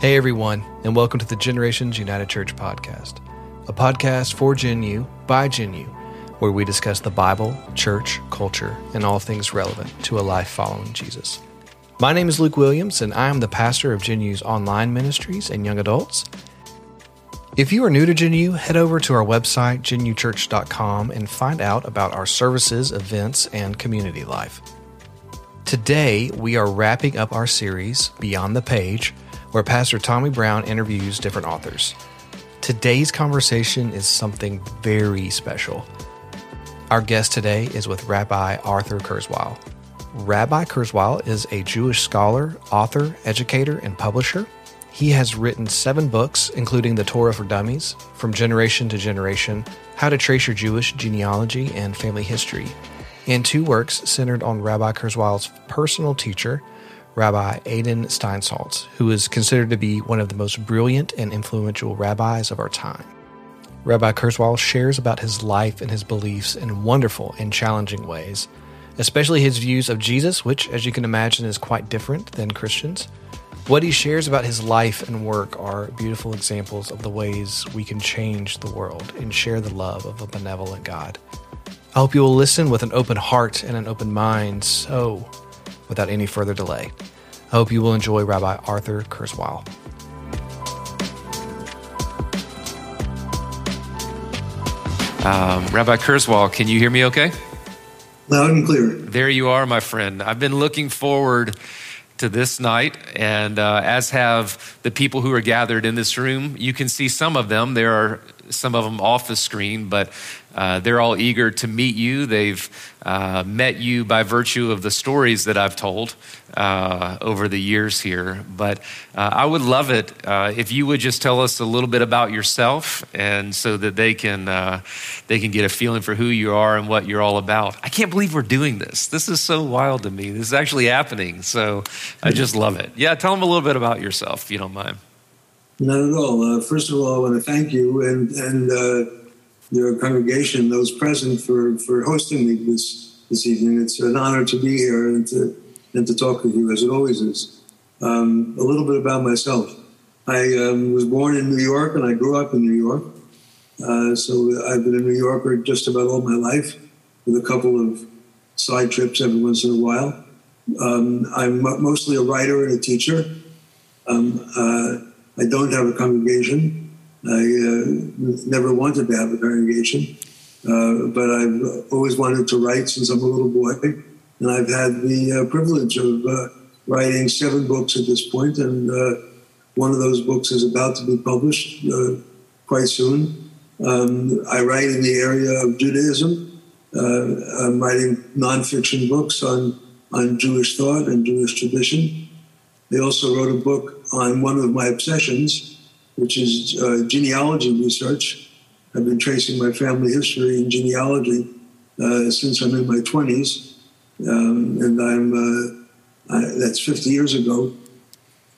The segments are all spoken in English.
Hey, everyone, and welcome to the Generations United Church podcast, a podcast for Gen U by Gen U, where we discuss the Bible, church, culture, and all things relevant to a life following Jesus. My name is Luke Williams, and I am the pastor of Gen U's online ministries and young adults. If you are new to Gen U, head over to our website, genuchurch.com, and find out about our services, events, and community life. Today, we are wrapping up our series, Beyond the Page, where Pastor Tommy Brown interviews different authors. Today's conversation is something very special. Our guest today is with Rabbi Arthur Kurzweil. Rabbi Kurzweil is a Jewish scholar, author, educator, and publisher. He has written seven books, including The Torah for Dummies, From Generation to Generation, How to Trace Your Jewish Genealogy and Family History, and two works centered on Rabbi Kurzweil's personal teacher, Rabbi Adin Steinsaltz, who is considered to be one of the most brilliant and influential rabbis of our time. Rabbi Kurzweil shares about his life and his beliefs in wonderful and challenging ways, especially his views of Jesus, which, as you can imagine, is quite different than Christians. What he shares about his life and work are beautiful examples of the ways we can change the world and share the love of a benevolent God. I hope you will listen with an open heart and an open mind. So, without any further delay. I hope you will enjoy Rabbi Arthur Kurzweil. Um, Rabbi Kurzweil, can you hear me okay? Loud and clear. There you are, my friend. I've been looking forward to this night, and uh, as have the people who are gathered in this room. You can see some of them. There are some of them off the screen, but uh, they're all eager to meet you. They've uh, met you by virtue of the stories that I've told uh, over the years here. But uh, I would love it uh, if you would just tell us a little bit about yourself, and so that they can they can get a feeling for who you are and what you're all about. I can't believe we're doing this. This is so wild to me. This is actually happening. So I just love it. Yeah, tell them a little bit about yourself, if you don't mind. Not at all. first of all, I want to thank you and and your congregation, those present, for, for hosting me this, this evening. It's an honor to be here and to, and to talk with you, as it always is. Um, a little bit about myself. I um, was born in New York and I grew up in New York. Uh, so I've been a New Yorker just about all my life, with a couple of side trips every once in a while. Um, I'm mostly a writer and a teacher. Um, uh, I don't have a congregation. I uh, never wanted to have a congregation, uh, but I've always wanted to write since I'm a little boy, and I've had the uh, privilege of uh, writing seven books at this point, and uh, one of those books is about to be published uh, quite soon. Um, I write in the area of Judaism. I'm writing nonfiction books on on Jewish thought and Jewish tradition. I also wrote a book on one of my obsessions, which is uh, genealogy research. I've been tracing my family history in genealogy uh, since I'm in my 20s, um, and I'm uh, I, that's 50 years ago.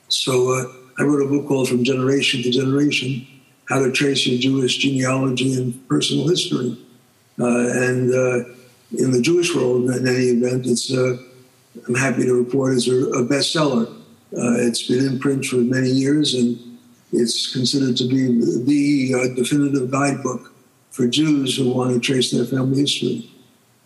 So uh, I wrote a book called From Generation to Generation: How to Trace Your Jewish Genealogy and Personal History. Uh, and uh, in the Jewish world, in any event, it's I'm happy to report is a, bestseller. it's been in print for many years and it's considered to be the uh, definitive guidebook for Jews who want to trace their family history.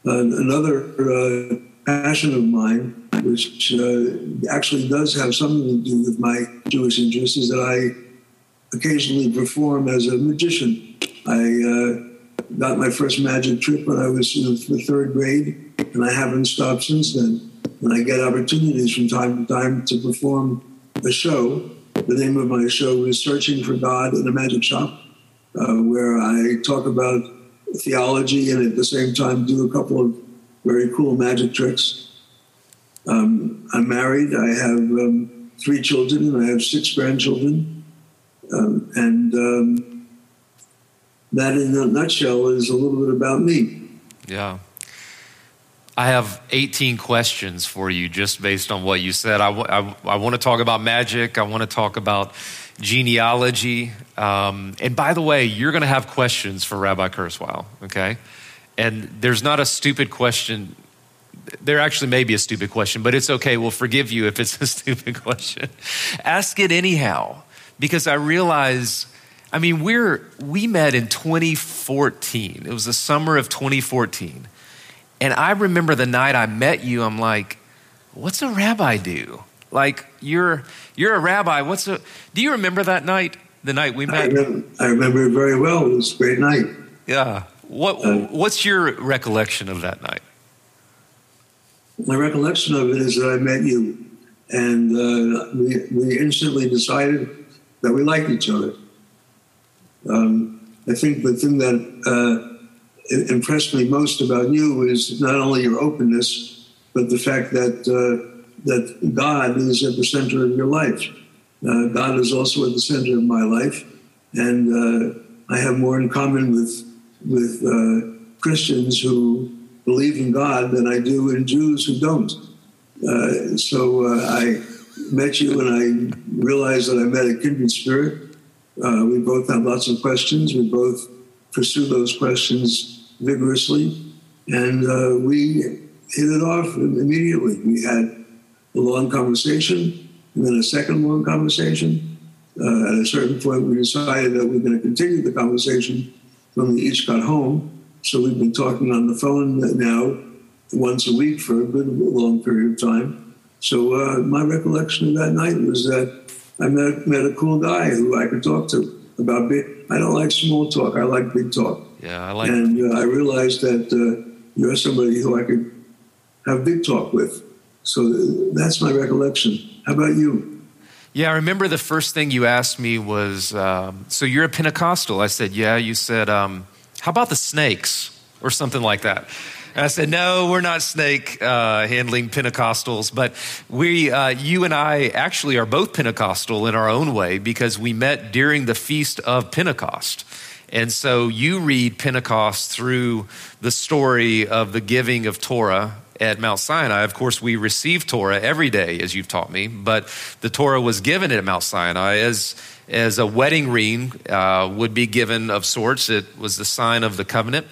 Uh, another passion of mine, which uh, actually does have something to do with my Jewish interests, is that I occasionally perform as a magician. I uh, got my first magic trick when I was in the third grade, and I haven't stopped since then. And I get opportunities from time to time to perform a show the name of my show is Searching for God in a Magic Shop, uh, where I talk about theology and at the same time do a couple of very cool magic tricks. Um, I'm married. I have um, three children and I have six grandchildren. Um, and um, that, in a nutshell, is a little bit about me. Yeah. I have 18 questions for you just based on what you said. I, w- I, I want to talk about magic. I want to talk about genealogy. Um, and by the way, you're going to have questions for Rabbi Kurzweil, okay? And there's not a stupid question. There actually may be a stupid question, but it's okay. We'll forgive you if it's a stupid question. Ask it anyhow. because I realize, I mean, we're, we met in 2014. It was the summer of 2014. And I remember the night I met you, I'm like, what's a rabbi do? Like, you're, you're a rabbi. What's a, do you remember that night? The night we met? I remember, I remember it very well. It was a great night. Yeah. What, uh, what's your recollection of that night? My recollection of it is that I met you, and uh, we, we instantly decided that we liked each other. Um, I think the thing that uh, impressed me most about you is not only your openness, but the fact that uh, that God is at the center of your life. Uh, God is also at the center of my life, and uh, I have more in common with with uh, Christians who believe in God than I do in Jews who don't. Uh, so uh, I met you and I realized that I met a kindred spirit. We both have lots of questions. We both pursue those questions vigorously. And uh, we hit it off immediately. We had a long conversation and then a second long conversation. Uh, at a certain point, we decided that we we're going to continue the conversation when we each got home. So we've been talking on the phone now once a week for a good long period of time. So uh, my recollection of that night was that I met, met a cool guy who I could talk to about big. I don't like small talk. I like big talk. Yeah, I like. And uh, I realized that uh, you're somebody who I could have big talk with. So that's my recollection. How about you? Yeah, I remember the first thing you asked me was, um, "So you're a Pentecostal?" I said, "Yeah." You said, um, how about the snakes or something like that? And I said, no, we're not snake uh, handling Pentecostals, but we, uh, you and I actually are both Pentecostal in our own way because we met during the feast of Pentecost. And so you read Pentecost through the story of the giving of Torah at Mount Sinai. Of course, we receive Torah every day, as you've taught me, but the Torah was given at Mount Sinai as as a wedding ring uh, would be given of sorts. It was the sign of the covenant.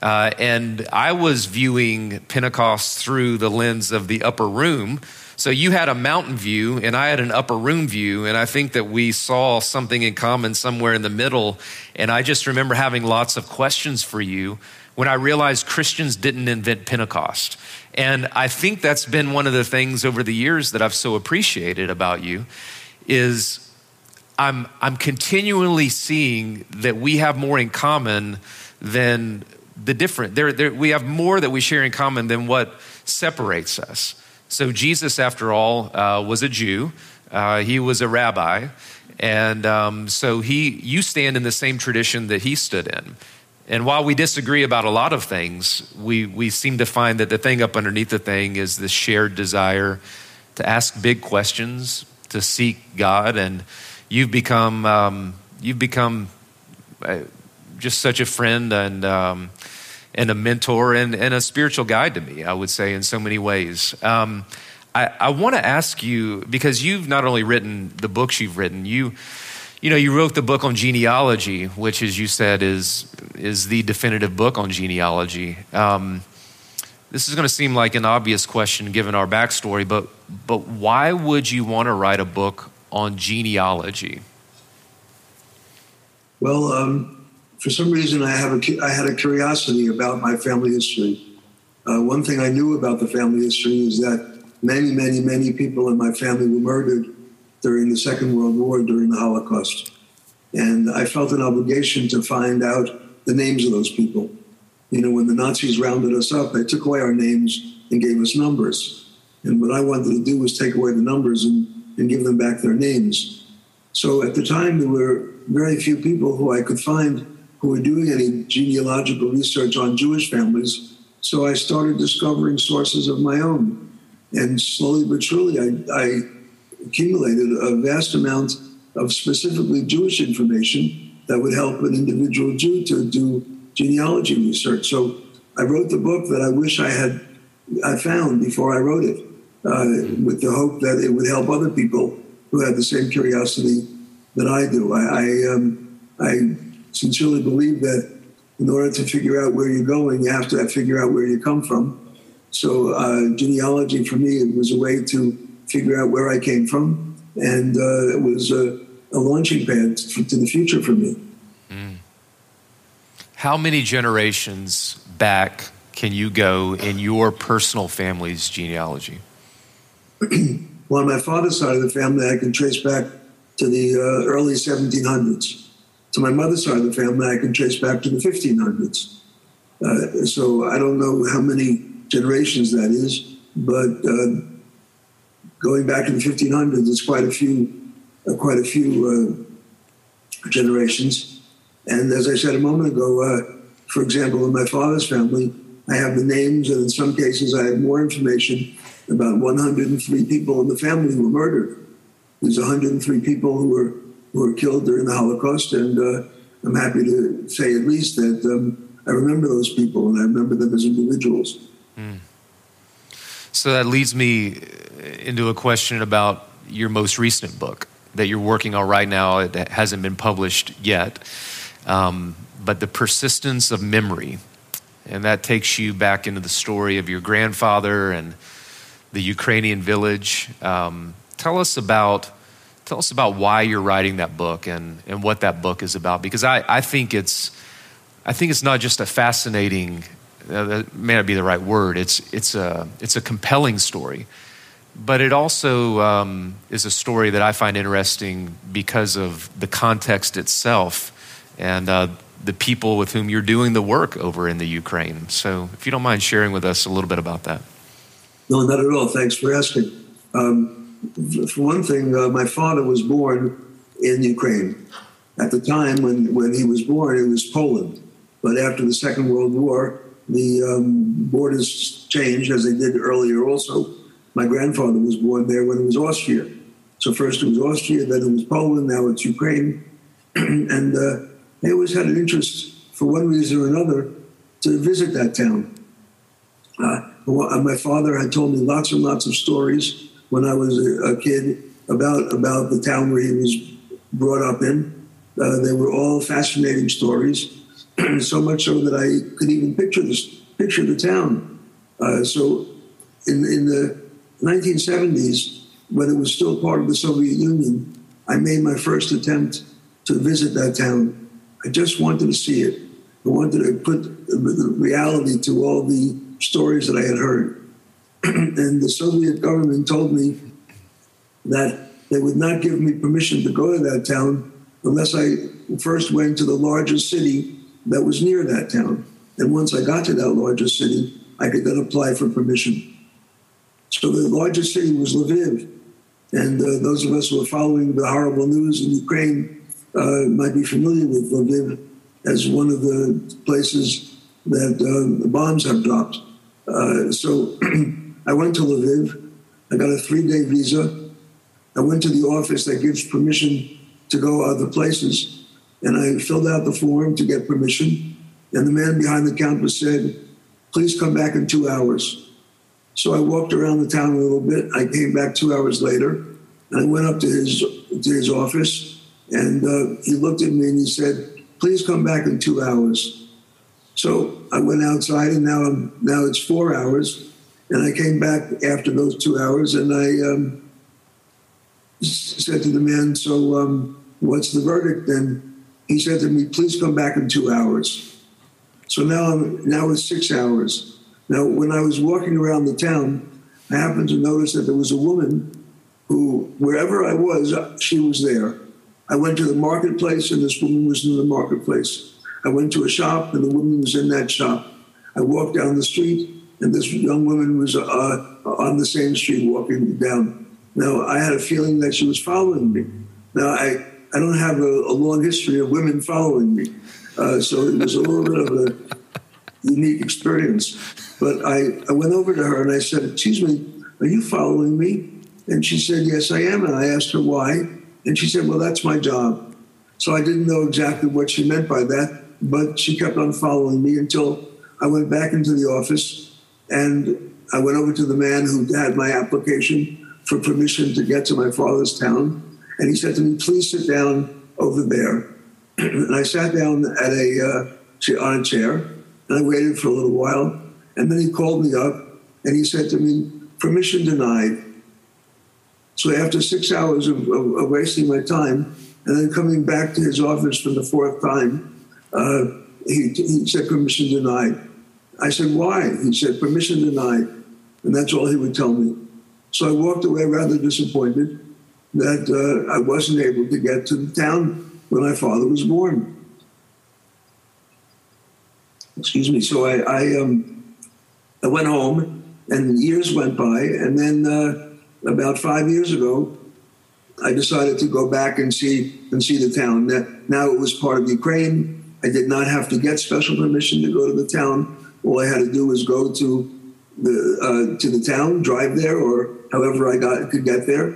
Uh, and I was viewing Pentecost through the lens of the upper room. So you had a mountain view, and I had an upper room view, and I think that we saw something in common somewhere in the middle. And I just remember having lots of questions for you when I realized Christians didn't invent Pentecost. And I think that's been one of the things over the years that I've so appreciated about you is I'm, I'm continually seeing that we have more in common than the different. There, there, we have more that we share in common than what separates us. So, Jesus, after all, uh, was a Jew, uh, he was a rabbi. And um, so he, you stand in the same tradition that he stood in. And while we disagree about a lot of things, we, we seem to find that the thing up underneath the thing is this shared desire to ask big questions, to seek God, and you've become um, you've become uh, just such a friend and um, and a mentor and, and a spiritual guide to me. I would say in so many ways. Um, I, I want to ask you because you've not only written the books you've written, you you know you wrote the book on genealogy, which, as you said, is is the definitive book on genealogy. Um, this is going to seem like an obvious question given our backstory, but but why would you want to write a book on genealogy? Well, um, for some reason, I have a, I had a curiosity about my family history. Uh, one thing I knew about the family history is that many, many, many people in my family were murdered during the Second World War, during the Holocaust. And I felt an obligation to find out the names of those people. You know, when the Nazis rounded us up, they took away our names and gave us numbers. And what I wanted to do was take away the numbers and and give them back their names. So at the time, there were very few people who I could find who were doing any genealogical research on Jewish families. So I started discovering sources of my own. And slowly but surely, I, I accumulated a vast amount of specifically Jewish information that would help an individual Jew to do genealogy research. So I wrote the book that I wish I had I found before I wrote it uh, with the hope that it would help other people who had the same curiosity that I do. I, I, um, I sincerely believe that in order to figure out where you're going, you have to figure out where you come from. So uh, genealogy for me it was a way to figure out where I came from, and uh, it was a, a launching pad to the future for me. Mm. How many generations back can you go in your personal family's genealogy? well, on my father's side of the family, I can trace back to the uh, early 1700s. To my mother's side of the family, I can trace back to the 1500s. Uh, so I don't know how many generations that is, but uh, going back to the 1500s, it's quite a few, uh, quite a few uh, generations. And as I said a moment ago, uh, for example, in my father's family, I have the names, and in some cases, I have more information about 103 people in the family who were murdered. There's 103 people who were who were killed during the Holocaust, and uh, I'm happy to say at least that um, I remember those people and I remember them as individuals. Mm. So that leads me into a question about your most recent book that you're working on right now. It hasn't been published yet, um, but the persistence of memory, and that takes you back into the story of your grandfather and the Ukrainian village. Um, tell us about tell us about why you're writing that book and, and what that book is about because I, I think it's I think it's not just a fascinating uh, that may not be the right word it's it's a it's a compelling story but it also um, is a story that I find interesting because of the context itself and uh, the people with whom you're doing the work over in the Ukraine. So, if you don't mind sharing with us a little bit about that. No, not at all. Thanks for asking. Um, for one thing, uh, my father was born in Ukraine. At the time when, when he was born, it was Poland. But after the Second World War, the um, borders changed, as they did earlier also. My grandfather was born there when it was Austria. So first it was Austria, then it was Poland, now it's Ukraine. and uh, I always had an interest, for one reason or another, to visit that town. Uh, my father had told me lots and lots of stories when I was a, kid about about the town where he was brought up in. Uh, they were all fascinating stories, so much so that I could even picture this picture the town. Uh, so, in in the 1970s, when it was still part of the Soviet Union, I made my first attempt to visit that town. I just wanted to see it. I wanted to put the reality to all the stories that I had heard. and the Soviet government told me that they would not give me permission to go to that town unless I first went to the largest city that was near that town. And once I got to that largest city, I could then apply for permission. So the largest city was Lviv. And uh, those of us who are following the horrible news in Ukraine uh, might be familiar with Lviv as one of the places that uh, the bombs have dropped. Uh, so I went to Lviv. I got a three day visa. I went to the office that gives permission to go other places. And I filled out the form to get permission. And the man behind the counter said, please come back in two hours. So I walked around the town a little bit. I came back two hours later. And I went up to his, to his office. And uh, he looked at me and he said, please come back in two hours. So I went outside, and now I'm, now it's four hours. And I came back after those two hours and I um, said to the man, So, um, what's the verdict? And he said to me, Please come back in two hours. So now, I'm, now it's six hours. Now, when I was walking around the town, I happened to notice that there was a woman who, wherever I was, she was there. I went to the marketplace and this woman was in the marketplace. I went to a shop and the woman was in that shop. I walked down the street and this young woman was uh, on the same street walking down. Now, I had a feeling that she was following me. Now, I, I don't have a, a long history of women following me, uh, so it was a little bit of a unique experience. But I, I went over to her and I said, Excuse me, are you following me? And she said, Yes, I am. And I asked her why. And she said, Well, that's my job. So I didn't know exactly what she meant by that, but she kept on following me until I went back into the office and I went over to the man who had my application for permission to get to my father's town. And he said to me, please sit down over there. and I sat down at a, uh, on a chair and I waited for a little while. And then he called me up and he said to me, permission denied. So after six hours of, of, of wasting my time, And then coming back to his office for the fourth time, uh, he, he said, permission denied. I said, why? He said, permission denied. And that's all he would tell me. So I walked away rather disappointed that uh, I wasn't able to get to the town where my father was born. Excuse me. So I, I, um, I went home, and years went by, and then uh, about five years ago, I decided to go back and see and see the town. Now it was part of Ukraine. I did not have to get special permission to go to the town. All I had to do was go to the uh, to the town, drive there, or however I got could get there,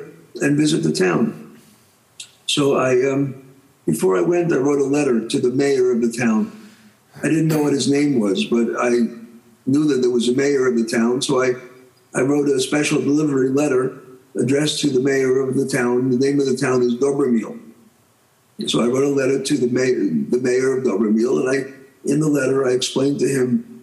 and visit the town. So I, um, before I went, I wrote a letter to the mayor of the town. I didn't know what his name was, but I knew that there was a mayor of the town. So I, I wrote a special delivery letter addressed to the mayor of the town. The name of the town is Dobromil. So I wrote a letter to the mayor, the mayor of Dobromil, and I, in the letter, I explained to him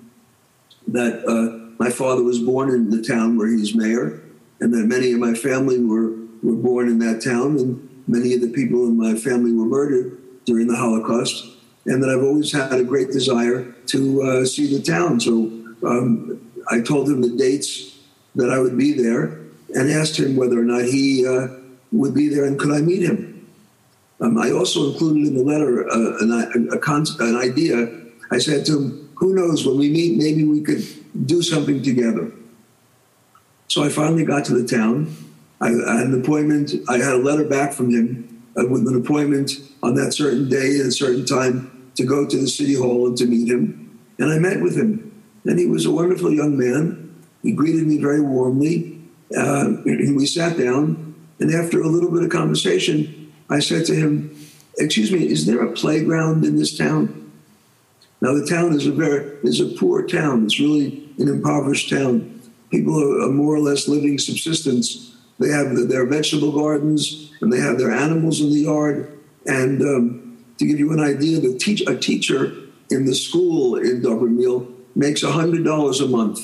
that uh, my father was born in the town where he's mayor, and that many of my family were were born in that town, and many of the people in my family were murdered during the Holocaust, and that I've always had a great desire to uh, see the town. So um, I told him the dates that I would be there, and asked him whether or not he uh, would be there and could I meet him. Um, I also included in the letter uh, an, a, a an idea. I said to him, "Who knows? When we meet, maybe we could do something together." So I finally got to the town. I, I had an appointment. I had a letter back from him uh, with an appointment on that certain day at a certain time to go to the city hall and to meet him. And I met with him. And he was a wonderful young man. He greeted me very warmly. Uh, we sat down, and after a little bit of conversation, I said to him, Excuse me, is there a playground in this town? Now, the town is a very is a poor town. It's really an impoverished town. People are, are more or less living subsistence. They have the, their vegetable gardens and they have their animals in the yard. And um, to give you an idea, the teach, a teacher in the school in Dobromil makes $100 a month.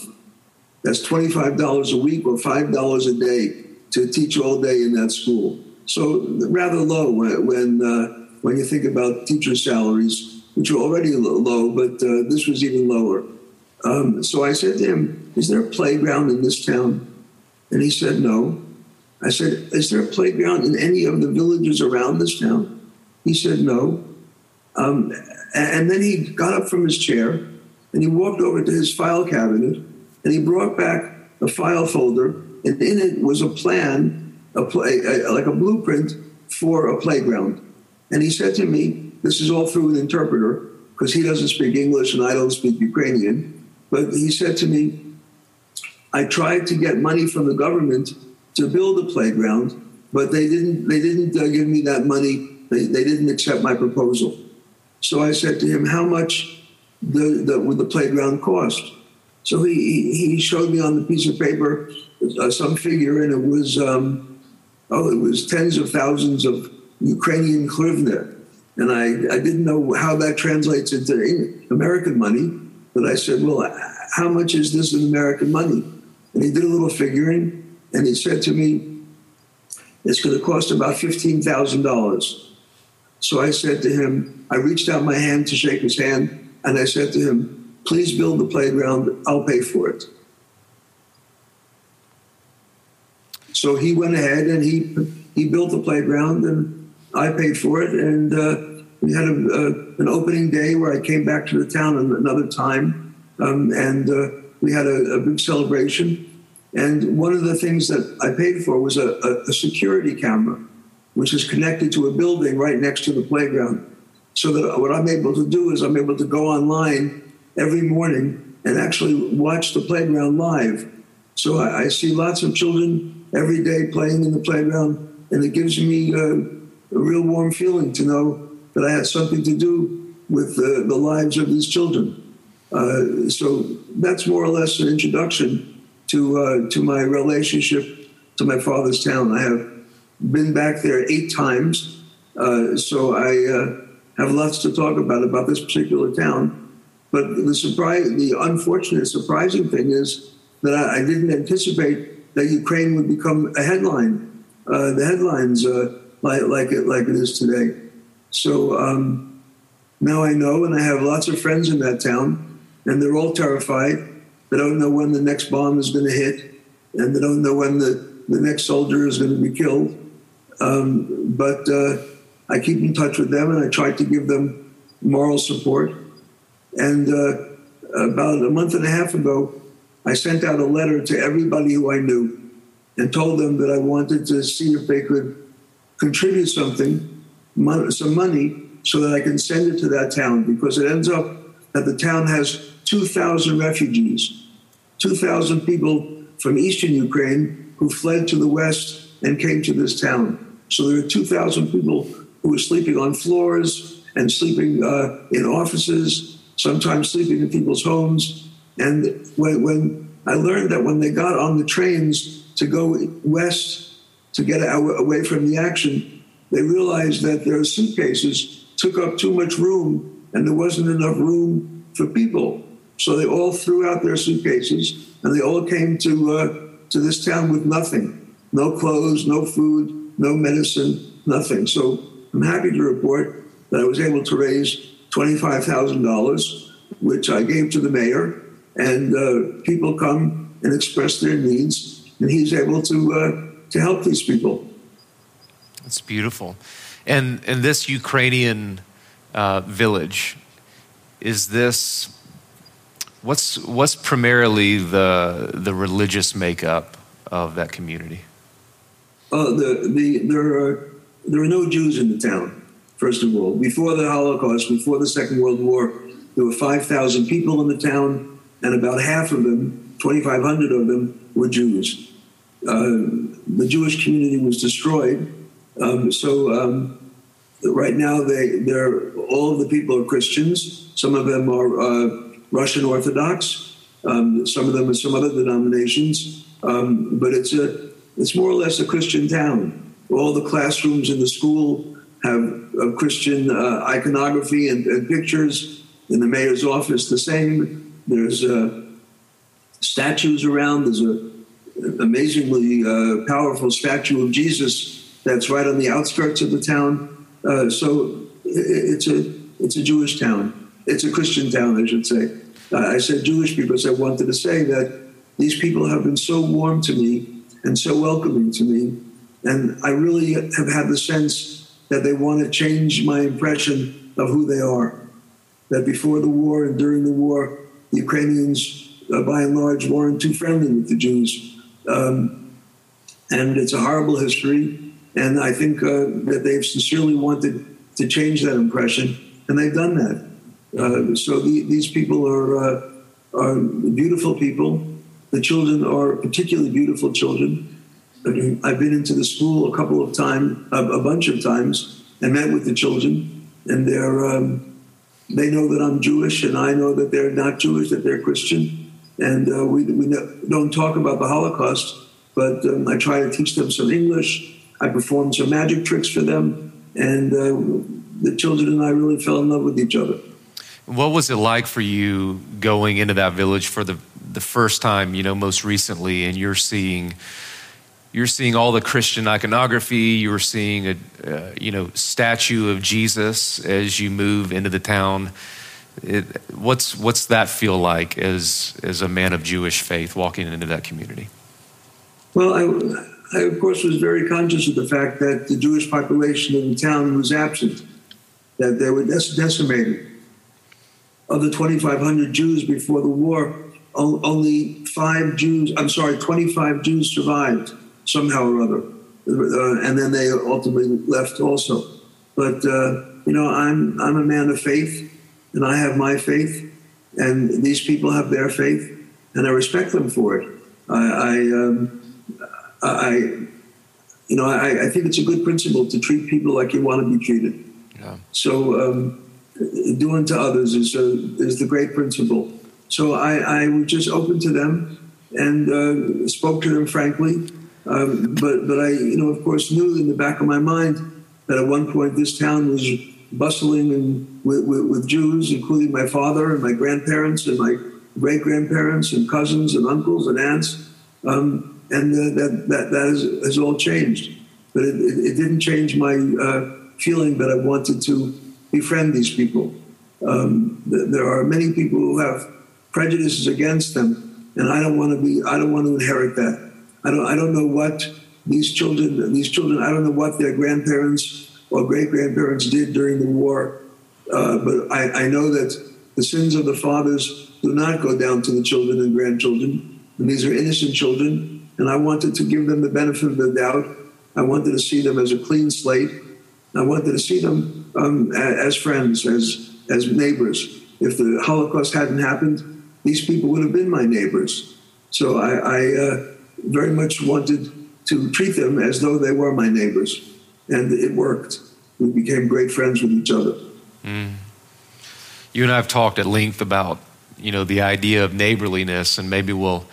That's $25 a week or $5 a day to teach all day in that school. So rather low when when, uh, when you think about teacher salaries, which are already low, but uh, this was even lower. Um, so I said to him, "Is there a playground in this town?" And he said, "No." I said, "Is there a playground in any of the villages around this town?" He said, "No." Um, and then he got up from his chair and he walked over to his file cabinet and he brought back a file folder, and in it was a plan a play, a, like a blueprint for a playground. And he said to me, this is all through an interpreter because he doesn't speak English and I don't speak Ukrainian. But he said to me, I tried to get money from the government to build a playground, but they didn't. They didn't uh, give me that money. They, they didn't accept my proposal. So I said to him, "How much the, the, would the playground cost?" So he he showed me on the piece of paper uh, some figure, and it was um, oh, it was tens of thousands of Ukrainian hryvnia. And I, I didn't know how that translates into American money. But I said, well, how much is this in American money? And he did a little figuring and he said to me, it's going to cost about $15,000. So I said to him, I reached out my hand to shake his hand and I said to him, please build the playground, I'll pay for it. So he went ahead and he he built the playground, and I paid for it. And uh, we had a, a, an opening day where I came back to the town another time, um, and uh, we had a, a, big celebration. And one of the things that I paid for was a, a security camera, which is connected to a building right next to the playground. So that what I'm able to do is I'm able to go online every morning and actually watch the playground live. So I, I see lots of children every day playing in the playground, and it gives me a, a real warm feeling to know that I had something to do with the, the lives of these children. Uh, so that's more or less an introduction to uh, to my relationship to my father's town. I have been back there eight times, uh, so I uh, have lots to talk about about this particular town. But the surprise, the unfortunate, surprising thing is that I, I didn't anticipate that Ukraine would become a headline. Uh, the headlines uh, like like it like it is today. So um, now I know, and I have lots of friends in that town, and they're all terrified. They don't know when the next bomb is going to hit, and they don't know when the, the next soldier is going to be killed. Um, but uh, I keep in touch with them, and I try to give them moral support. And uh, about a month and a half ago, I sent out a letter to everybody who I knew and told them that I wanted to see if they could contribute something, some money, so that I can send it to that town because it ends up that the town has 2,000 refugees, 2,000 people from eastern Ukraine who fled to the west and came to this town. So there are 2,000 people who are sleeping on floors and sleeping uh, in offices, sometimes sleeping in people's homes. And when, when I learned that when they got on the trains to go west to get away from the action, they realized that their suitcases took up too much room and there wasn't enough room for people. So they all threw out their suitcases and they all came to, uh, to this town with nothing no clothes, no food, no medicine, nothing. So I'm happy to report that I was able to raise $25,000, which I gave to the mayor, and uh, people come and express their needs, and he's able to, uh, to help these people. That's beautiful. And, and this Ukrainian uh, village, is this what's what's primarily the the religious makeup of that community? Uh, the, the, there, are, there are no Jews in the town, first of all. Before the Holocaust, before the Second World War, there were 5,000 people in the town, and about half of them, 2,500 of them, were Jews. Uh, the Jewish community was destroyed. Um, so um, right now, they, they're, all of the people are Christians. Some of them are uh, Russian Orthodox. Um, some of them are some other denominations. Um, but it's a it's more or less a Christian town. All the classrooms in the school have Christian uh, iconography and, and, pictures. In the mayor's office, the same. There's uh, statues around. There's a amazingly uh, powerful statue of Jesus that's right on the outskirts of the town. Uh, so it's a it's a Jewish town. It's a Christian town, I should say. I said Jewish because I wanted to say that these people have been so warm to me and so welcoming to me. And I really have had the sense that they want to change my impression of who they are. That before the war and during the war, the Ukrainians, uh, by and large, weren't too friendly with the Jews. Um, and it's a horrible history. And I think uh, that they've sincerely wanted to change that impression, and they've done that. Uh, so the, these people are, uh, are beautiful people the children are particularly beautiful children. I've been into the school a couple of times, a, bunch of times, and met with the children, and they're um, they know that I'm Jewish, and I know that they're not Jewish, that they're Christian, and uh, we we don't talk about the Holocaust, but um, I try to teach them some English. I performed some magic tricks for them, and uh, the children and I really fell in love with each other. What was it like for you going into that village for the the first time, you know, most recently, and you're seeing you're seeing all the Christian iconography. You're seeing a uh, you know statue of Jesus as you move into the town. It, what's what's that feel like as as a man of Jewish faith walking into that community? Well, I, I of course was very conscious of the fact that the Jewish population in the town was absent, that they were decimated. Of the 2,500 Jews before the war, only five Jews, I'm sorry, 25 Jews survived somehow or other. Uh, and then they ultimately left also. But, uh, you know, I'm, I'm a man of faith, and I have my faith, and these people have their faith, and I respect them for it. I, I, um, I you know, I, I, think it's a good principle to treat people like you want to be treated. Yeah. So, um, doing to others is, uh, is the great principle. So I, I was just open to them and uh, spoke to them frankly. Um, but, but I, you know, of course, knew in the back of my mind that at one point this town was bustling and with, with, with Jews, including my father and my grandparents and my great grandparents and cousins and uncles and aunts. Um, and uh, that, that, that has, has all changed. but it, it, it didn't change my uh, feeling that I wanted to befriend these people. Um, th- there are many people who have prejudices against them, and I don't want to be. I don't want to inherit that. I don't. I don't know what these children. These children. I don't know what their grandparents or great grandparents did during the war, uh, but I, I know that the sins of the fathers do not go down to the children and grandchildren, and these are innocent children. And I wanted to give them the benefit of the doubt. I wanted to see them as a clean slate. I wanted to see them um, as friends, as as neighbors. If the Holocaust hadn't happened, these people would have been my neighbors. So I, I uh, very much wanted to treat them as though they were my neighbors, and it worked. We became great friends with each other. Mm. You and I have talked at length about you know the idea of neighborliness, and maybe we'll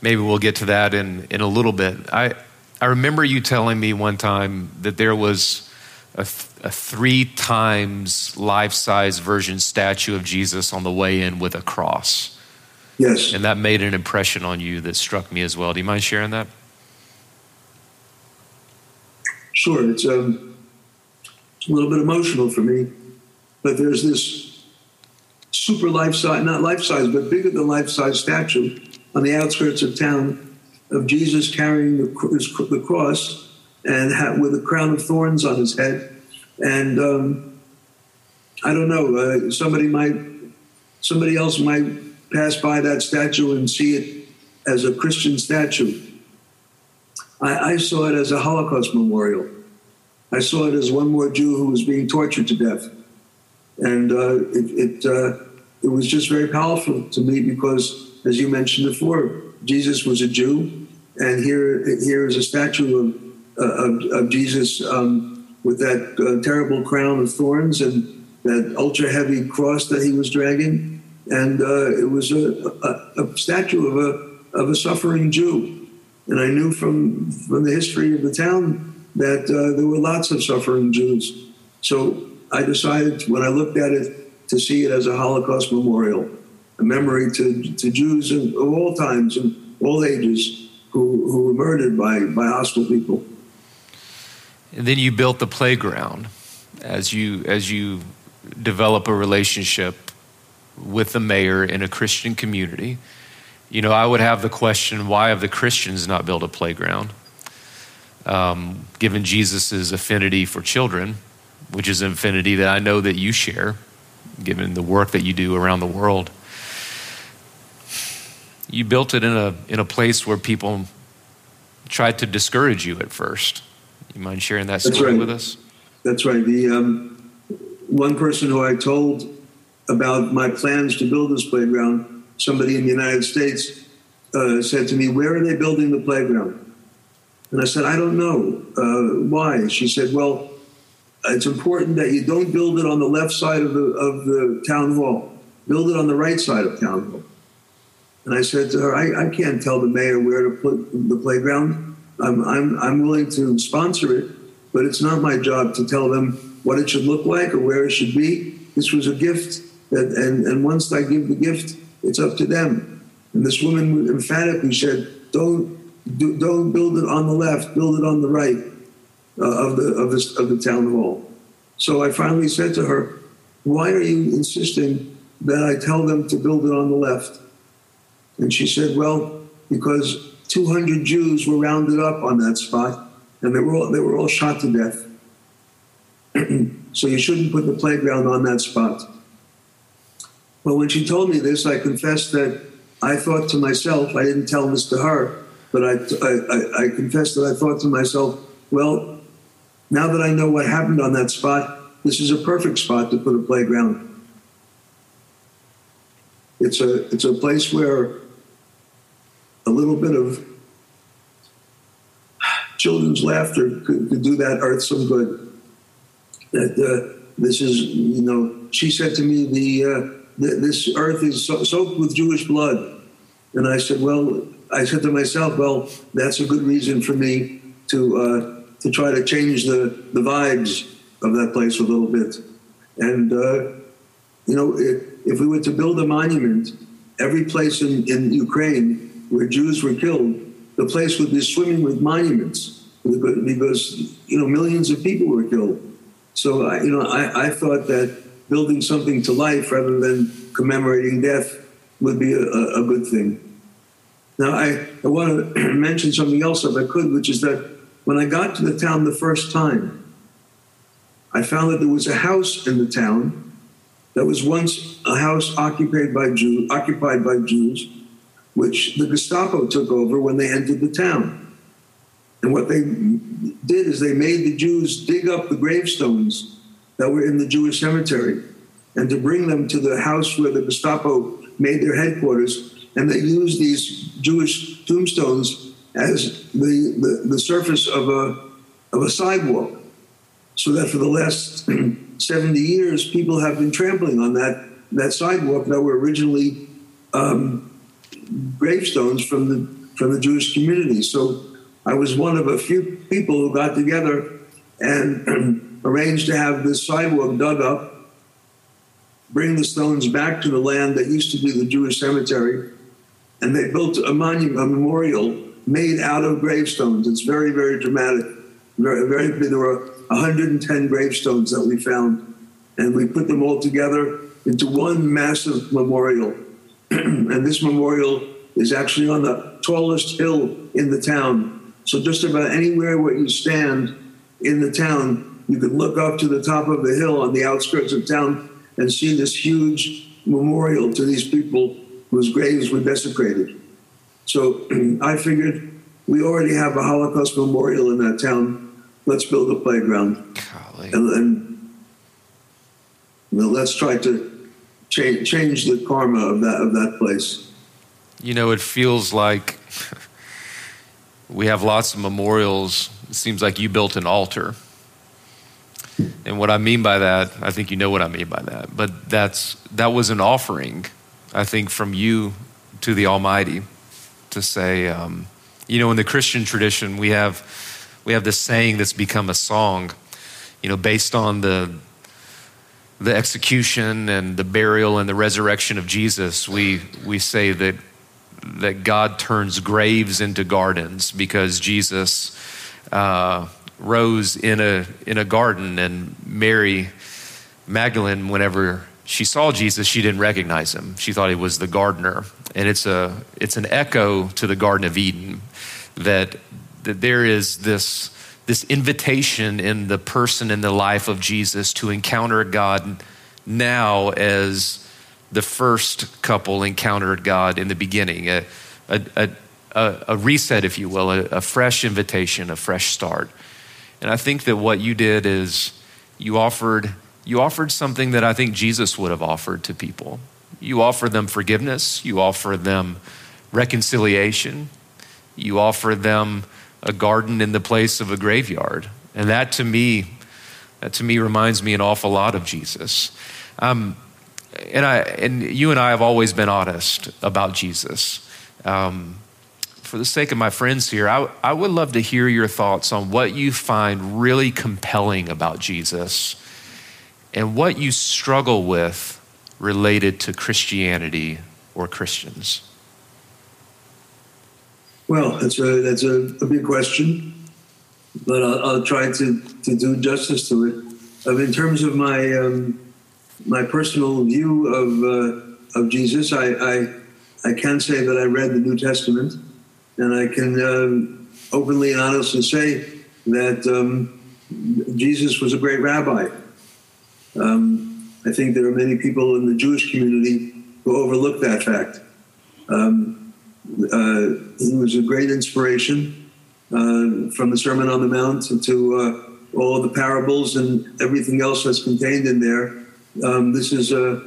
maybe we'll get to that in in a little bit. I I remember you telling me one time that there was a, a three times life size version statue of Jesus on the way in with a cross. Yes. And that made an impression on you that struck me as well. Do you mind sharing that? Sure. It's, um, it's a little bit emotional for me, but there's this super life size, not life size, but bigger than life size statue on the outskirts of town of Jesus carrying the, cross and with a crown of thorns on his head. And um, I don't know, uh, somebody might, somebody else might pass by that statue and see it as a Christian statue. I, I saw it as a Holocaust memorial. I saw it as one more Jew who was being tortured to death. And uh, it, it, uh, it was just very powerful to me because, as you mentioned before, Jesus was a Jew, and here, here is a statue of, of, of Jesus um, with that uh, terrible crown of thorns and that ultra heavy cross that he was dragging and uh, it was a, a, a, statue of a of a suffering Jew. And I knew from from the history of the town that uh, there were lots of suffering Jews. So I decided when I looked at it to see it as a Holocaust memorial, memory to, to Jews of, all times and all ages who, who were murdered by, by hostile people. And then you built the playground as you as you develop a relationship with the mayor in a Christian community, you know, I would have the question why have the Christians not built a playground? Um, given Jesus' affinity for children, which is an affinity that I know that you share, given the work that you do around the world. You built it in a, in a place where people tried to discourage you at first. You mind sharing that story right. with us? That's right. The um, one person who I told about my plans to build this playground, somebody in the United States uh, said to me, Where are they building the playground? And I said, I don't know. Uh, why? She said, Well, it's important that you don't build it on the left side of the, of the town hall, build it on the right side of town hall. And I said to her, I, I can't tell the mayor where to put the playground. I'm, I'm, I'm willing to sponsor it, but it's not my job to tell them what it should look like or where it should be. This was a gift that, and, and once I give the gift, it's up to them. And this woman emphatically said, "Don't do, don't build it on the left, build it on the right uh, of the of the of the town hall." So I finally said to her, "Why are you insisting that I tell them to build it on the left?" And she said, "Well, because 200 Jews were rounded up on that spot, and they were all, they were all shot to death. so you shouldn't put the playground on that spot." Well, when she told me this, I confessed that I thought to myself, I didn't tell this to her, but I, I, I confessed that I thought to myself, well, now that I know what happened on that spot, this is a perfect spot to put a playground. It's a, it's a place where a little bit of children's laughter could, could do that earth some good. That uh, this is, you know, she said to me, the uh, this earth is so- soaked with Jewish blood. And I said, well, I said to myself, well, that's a good reason for me to uh, to try to change the, the vibes of that place a little bit. And, uh, you know, if, if we were to build a monument, every place in, in Ukraine where Jews were killed, the place would be swimming with monuments because you know millions of people were killed. So I, you know, I, I thought that building something to life rather than commemorating death would be a, a good thing. Now, I, I want to mention something else if I could, which is that when I got to the town the first time, I found that there was a house in the town that was once a house occupied by Jews, occupied by Jews, which the Gestapo took over when they entered the town. And what they did is they made the Jews dig up the gravestones that were in the Jewish cemetery and to bring them to the house where the Gestapo made their headquarters. And they used these Jewish tombstones as the, the, the surface of a, of a sidewalk. So that for the last 70 years, people have been trampling on that, that sidewalk that were originally um, gravestones from the, from the Jewish community. So I was one of a few people who got together and arranged to have this sidewalk dug up, bring the stones back to the land that used to be the Jewish cemetery, and they built a monument, a memorial made out of gravestones. It's very, very dramatic. Very, very there were 110 gravestones that we found, and we put them all together into one massive memorial. and this memorial is actually on the tallest hill in the town so just about anywhere where you stand in the town, you can look up to the top of the hill on the outskirts of town and see this huge memorial to these people whose graves were desecrated. So I figured we already have a Holocaust memorial in that town. Let's build a playground. Golly. And, know, let's try to change, the karma of that, of that place. You know, it feels like we have lots of memorials. It seems like you built an altar. And what I mean by that, I think you know what I mean by that, but that's that was an offering, I think, from you to the Almighty to say, um, you know, in the Christian tradition, we have we have this saying that's become a song, you know, based on the the execution and the burial and the resurrection of Jesus. We we say that that God turns graves into gardens because Jesus uh, rose in a, in a garden, and Mary Magdalene, whenever she saw Jesus, she didn't recognize him. She thought he was the gardener. And it's, a, it's an echo to the Garden of Eden that, that there is this, this invitation in the person and the life of Jesus to encounter God now as the first couple encountered God in the beginning, a, a, a, a reset, if you will, a, a fresh invitation, a fresh start. And I think that what you did is you offered, you offered something that I think Jesus would have offered to people. You offer them forgiveness, you offer them reconciliation, you offer them a garden in the place of a graveyard. And that to me, that to me reminds me an awful lot of Jesus. Um, and I and you and I have always been honest about Jesus. Um, for the sake of my friends here, I, I would love to hear your thoughts on what you find really compelling about Jesus and what you struggle with related to Christianity or Christians. Well, that's a that's a, a big question, but I'll, I'll, try to, to do justice to it. Um, in terms of my um, my personal view of uh, of Jesus, I, I, I can say that I read the New Testament, and I can um, openly and honestly say that um, Jesus was a great rabbi. Um, I think there are many people in the Jewish community who overlook that fact. Um, he was a great inspiration uh, from the Sermon on the Mount to uh, all the parables and everything else that's contained in there um, this is a,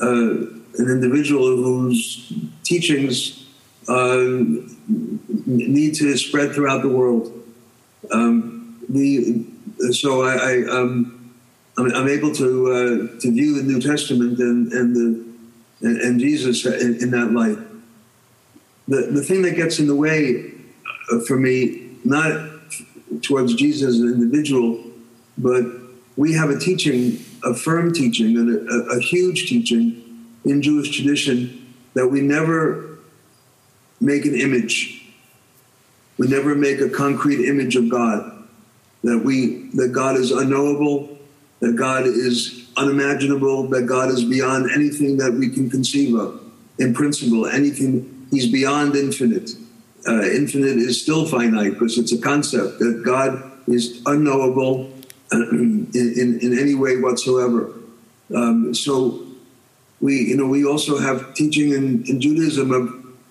a, an individual whose teachings uh, need to spread throughout the world. Um, so I, I um, I'm, I'm, able to uh, to view the New Testament and and the and, and Jesus in, in, that light. The the thing that gets in the way uh, for me, not towards Jesus as an individual, but we have a teaching a firm teaching and a, a, huge teaching in Jewish tradition that we never make an image. we never make a concrete image of God. That we that God is unknowable, that God is unimaginable, that God is beyond anything that we can conceive of. In principle, anything He's beyond infinite. Uh, infinite is still finite because it's a concept that God is unknowable in, in, in any way whatsoever. Um, so we, you know, we also have teaching in, in Judaism of,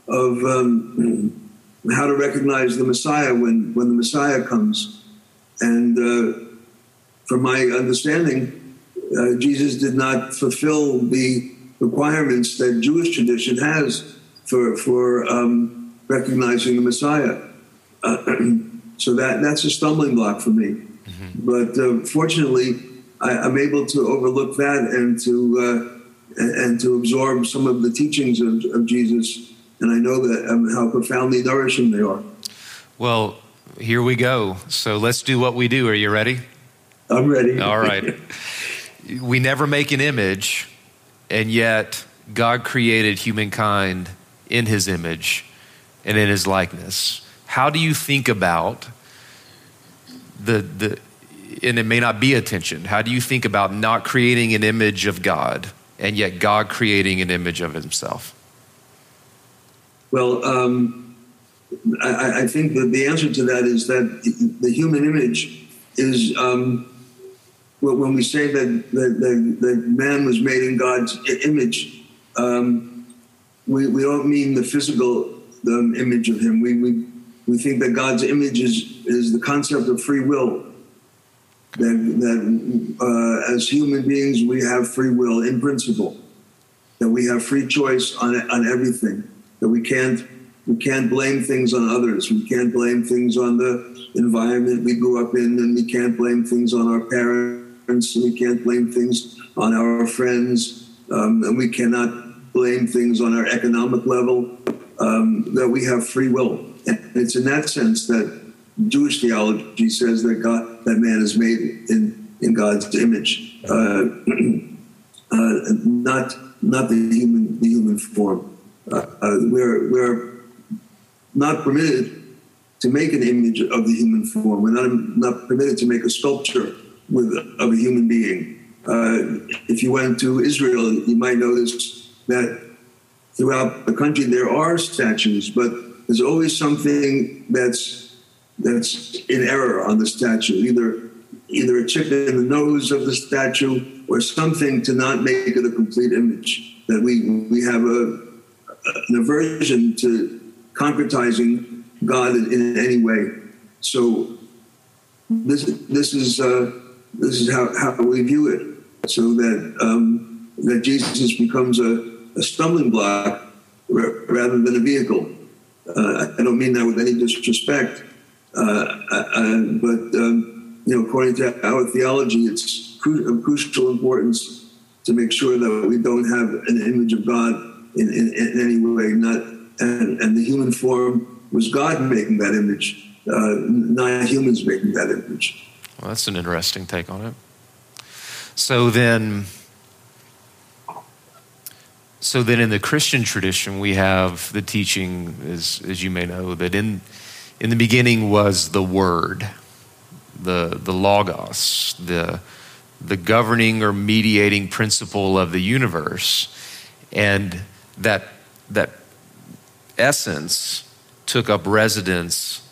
of um, how to recognize the Messiah when, when the Messiah comes. And uh, from my understanding, uh, Jesus did not fulfill the requirements that Jewish tradition has for, for um, recognizing the Messiah. Uh, so that, that's a stumbling block for me. Mm-hmm. But uh, fortunately, I, am able to overlook that and to uh, and, to absorb some of the teachings of, of Jesus. And I know that um, how profoundly nourishing they are. Well, here we go. So let's do what we do. Are you ready? I'm ready. All right. we never make an image, and yet God created humankind in his image and in his likeness. How do you think about the, the and it may not be attention. How do you think about not creating an image of God and yet God creating an image of himself? Well, um, I, I, think that the answer to that is that the human image is um, when we say that, that, that, that, man was made in God's image, um, we, we don't mean the physical the image of him. We, we, we think that God's image is, is the concept of free will. That, that uh, as human beings we have free will in principle, that we have free choice on on everything, that we can't we can't blame things on others, we can't blame things on the environment we grew up in, and we can't blame things on our parents, we can't blame things on our friends, um, and we cannot blame things on our economic level. Um, that we have free will, and it's in that sense that Jewish theology says that God, that man is made in, in God's image, uh, uh, not not the human the human form. Uh, uh, we're we're not permitted to make an image of the human form. We're not not permitted to make a sculpture with of a human being. Uh, if you went to Israel, you might notice that throughout the country there are statues, but there's always something that's that's in error on the statue, either either a chip in the nose of the statue or something to not make it a complete image. That we we have a an aversion to concretizing God in, any way. So this this is uh, this is how, how we view it. So that um, that Jesus becomes a, a stumbling block rather than a vehicle. Uh, I don't mean that with any disrespect. Uh, uh, but um, you know, according to our theology, it's of crucial importance to make sure that we don't have an image of God in, in, in any way. Not and, and, the human form was God making that image, uh, not humans making that image. Well, that's an interesting take on it. So then. So then, in the Christian tradition, we have the teaching, as, as you may know, that in in the beginning was the Word, the, the Logos, the, the governing or mediating principle of the universe. And that, that essence took up residence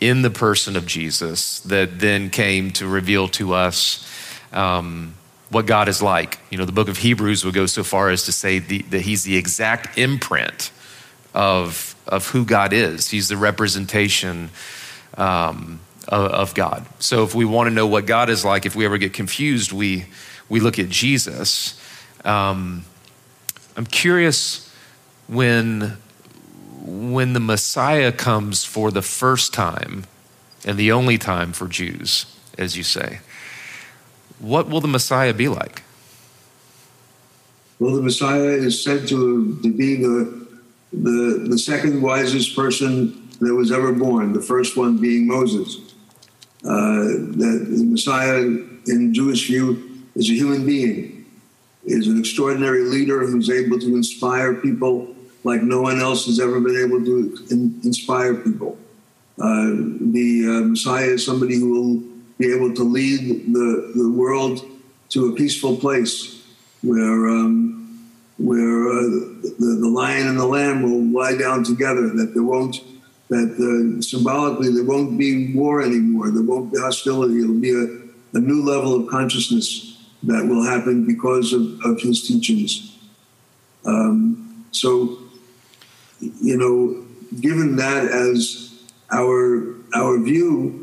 in the person of Jesus that then came to reveal to us um, what God is like. You know, the book of Hebrews would go so far as to say the, that he's the exact imprint of of who God is. He's the representation um, of, of, God. So if we want to know what God is like, if we ever get confused, we we look at Jesus. Um, I'm curious when when the Messiah comes for the first time and the only time for Jews, as you say. What will the Messiah be like? Well, the Messiah is said to, to be the the, the second wisest person that was ever born, the first one being Moses. Uh, that the Messiah, in Jewish view, is a human being, is an extraordinary leader who's able to inspire people like no one else has ever been able to in, inspire people. Uh, the uh, Messiah is somebody who will be able to lead the, the world to a peaceful place where um, where uh, the, the lion and the lamb will lie down together. That there won't that uh, symbolically there won't be war anymore. There won't be hostility. It'll be a, a new level of consciousness that will happen because of, of his teachings. Um, so, you know, given that as our our view,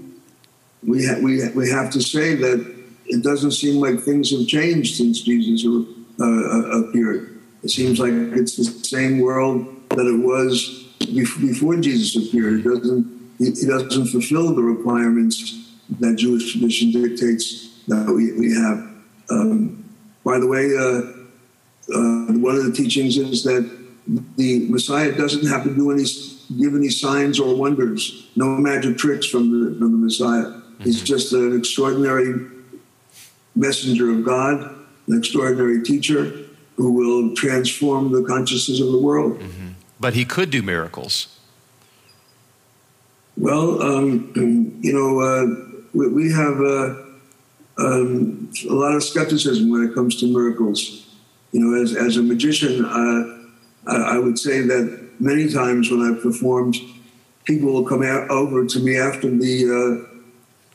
we ha- we we have to say that it doesn't seem like things have changed since Jesus uh, uh appeared. It seems like it's the same world that it was before Jesus appeared. It doesn't it doesn't fulfill the requirements that Jewish tradition dictates that we, we have. Um, by the way, uh, uh, one of the teachings is that the Messiah doesn't have to do any give any signs or wonders, no magic tricks from the from the Messiah. Mm-hmm. He's just an extraordinary messenger of God, an extraordinary teacher who will transform the consciousness of the world. Mm-hmm. But he could do miracles. Well, um, you know, uh, we, we, have uh, um, a lot of skepticism when it comes to miracles. You know, as, as a magician, uh, I, I, would say that many times when I've performed, people will come out, over to me after the uh,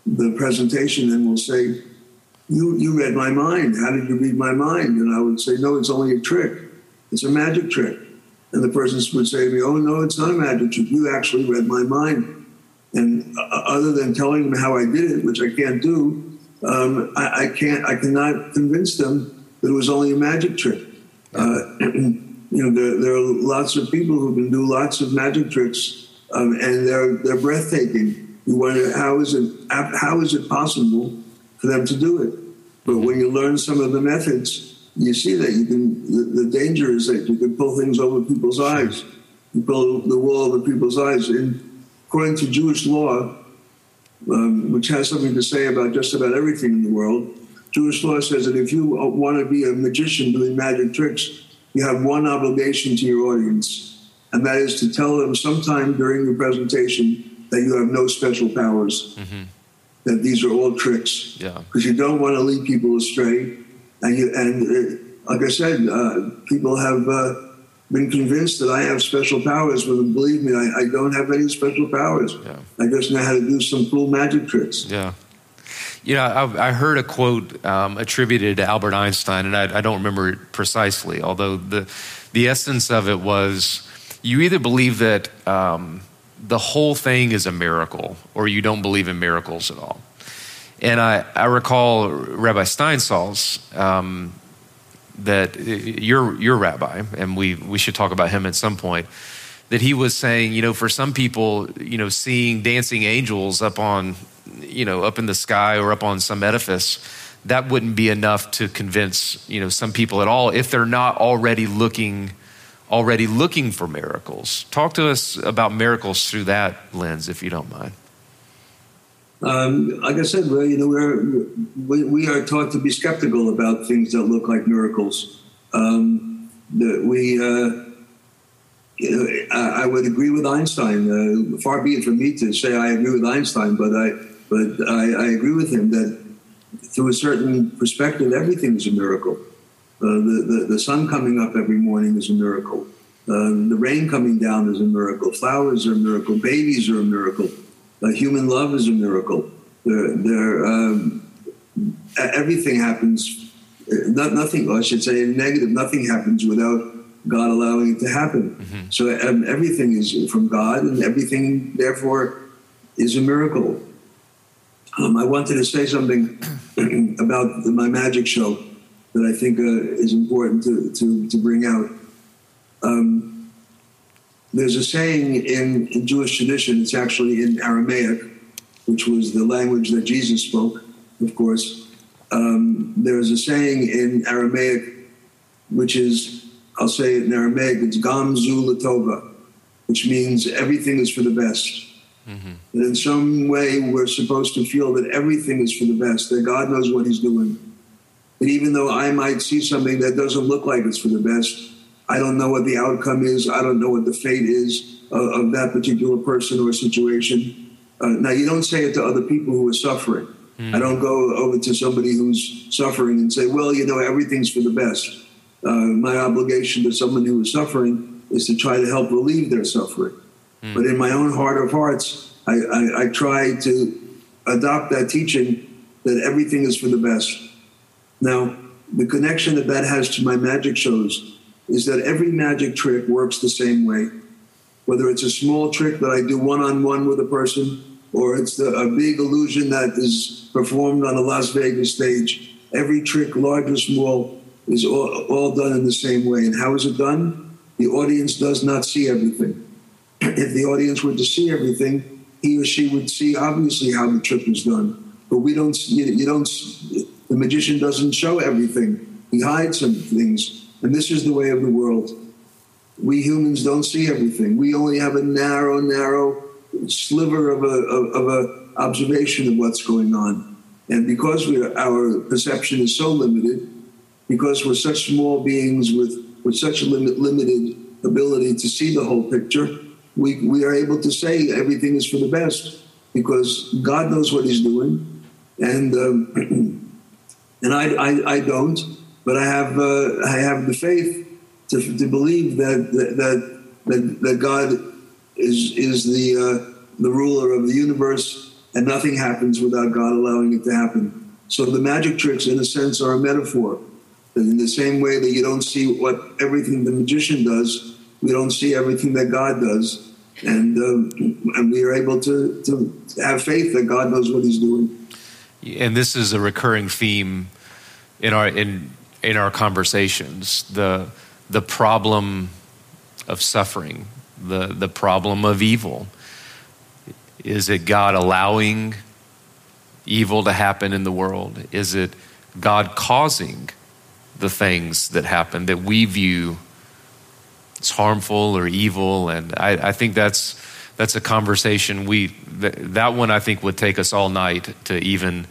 the presentation and will say, you, you read my mind. How did you read my mind? And I would say, no, it's only a trick. It's a magic trick. And the person would say to me, oh, no, it's not a magic trick. You actually read my mind. And uh, other than telling them how I did it, which I can't do, um, I, I, can't, I cannot convince them that it was only a magic trick. Uh, you know, there, there, are lots of people who can do lots of magic tricks, um, and they're they're breathtaking. You wonder how is it how is it possible for them to do it. But when you learn some of the methods, you see that you can. The, the danger is that you can pull things over people's eyes. You pull the wool over people's eyes. And according to Jewish law, um, which has something to say about just about everything in the world, Jewish law says that if you want to be a magician doing magic tricks, you have one obligation to your audience, and that is to tell them sometime during the presentation that you have no special powers. Mm-hmm that these are all tricks. Yeah. Because you don't want to lead people astray, and you and uh, like I said, uh, people have uh, been convinced that I have special powers, but believe me, I, I don't have any special powers. Yeah. I just know how to do some cool magic tricks. Yeah. You know, I, I heard a quote um, attributed to Albert Einstein, and I, I don't remember it precisely, although the, the essence of it was you either believe that um, the whole thing is a miracle or you don't believe in miracles at all. And I, I recall Rabbi Steinsaltz, um, that your, your rabbi, and we, we should talk about him at some point, that he was saying, you know, for some people, you know, seeing dancing angels up on, you know, up in the sky or up on some edifice, that wouldn't be enough to convince, you know, some people at all if they're not already looking – already looking for miracles. Talk to us about miracles through that lens, if you don't mind. Um, like I said, well, you know, we're, we, we are taught to be skeptical about things that look like miracles. Um, we, uh, you know, I, I, would agree with Einstein. Uh, far be it from me to say I agree with Einstein, but I, but I, I agree with him that through a certain perspective, everything is a miracle. Uh, the, the, the, sun coming up every morning is a miracle. Uh, the rain coming down is a miracle. Flowers are a miracle. Babies are a miracle. Uh, human love is a miracle. They're, they're, um, everything happens. Uh, not, nothing, I should say, negative. Nothing happens without God allowing it to happen. Mm-hmm. So um, everything is from God, and everything, therefore, is a miracle. Um, I wanted to say something about my magic show that I think uh, is important to, to, to bring out. Um, there's a saying in, in Jewish tradition, it's actually in Aramaic, which was the language that Jesus spoke, of course. Um, there's a saying in Aramaic, which is, I'll say it in Aramaic, it's Gam Zu Latova, which means everything is for the best. Mm-hmm. That in some way we're supposed to feel that everything is for the best, that God knows what He's doing and even though I might see something that doesn't look like it's for the best, I don't know what the outcome is. I don't know what the fate is of, of that particular person or situation. Uh, now, you don't say it to other people who are suffering. Mm. I don't go over to somebody who's suffering and say, well, you know, everything's for the best. Uh, my obligation to someone who is suffering is to try to help relieve their suffering. Mm. But in my own heart of hearts, I, I, I try to adopt that teaching that everything is for the best. Now, the connection that that has to my magic shows is that every magic trick works the same way. Whether it's a small trick that I do one on one with a person, or it's the, a big illusion that is performed on a Las Vegas stage, every trick, large or small, is all, all done in the same way. And how is it done? The audience does not see everything. if the audience were to see everything, he or she would see obviously how the trick was done. But we don't. You, you don't. The magician doesn't show everything. He hides some things, and this is the way of the world. We humans don't see everything. We only have a narrow, narrow sliver of a of, a observation of what's going on. And because we are, our perception is so limited, because we're such small beings with with such limit, limited ability to see the whole picture, we, we are able to say everything is for the best because God knows what He's doing, and um, and I, I, I don't, but I have uh, I have the faith to, to believe that that that, that God is is the uh, the ruler of the universe, and nothing happens without God allowing it to happen. So the magic tricks, in a sense, are a metaphor. And in the same way that you don't see what everything the magician does, we don't see everything that God does, and uh, and we are able to to have faith that God knows what He's doing. And this is a recurring theme in our in in our conversations the the problem of suffering, the the problem of evil. Is it God allowing evil to happen in the world? Is it God causing the things that happen that we view as harmful or evil. And I, I think that's that's a conversation we that, one I think would take us all night to even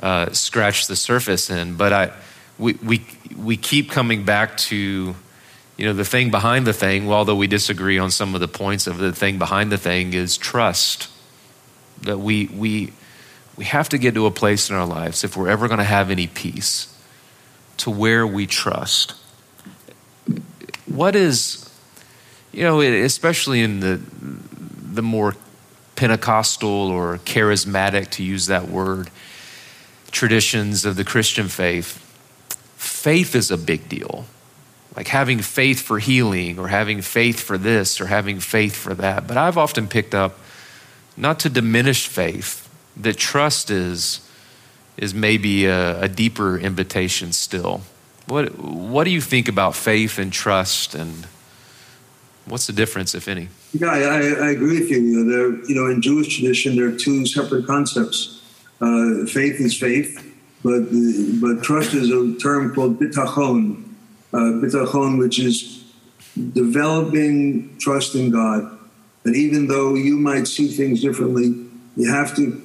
uh, scratch the surface in. But I we we we keep coming back to you know the thing behind the thing. Although we disagree on some of the points of the thing behind the thing is trust. That we we we have to get to a place in our lives if we're ever going to have any peace to where we trust. What is you know, especially in the the more Pentecostal or charismatic, to use that word, traditions of the Christian faith, faith is a big deal. Like having faith for healing or having faith for this or having faith for that. But I've often picked up, not to diminish faith, that trust is, is maybe a, a deeper invitation still. What, what do you think about faith and trust and What's the difference, if any? Yeah, I, I agree with you. You know, there, you know, in Jewish tradition, there are two separate concepts. Uh, faith is faith, but but trust is a term called bitachon. Uh, bitachon, which is developing trust in God. That even though you might see things differently, you have to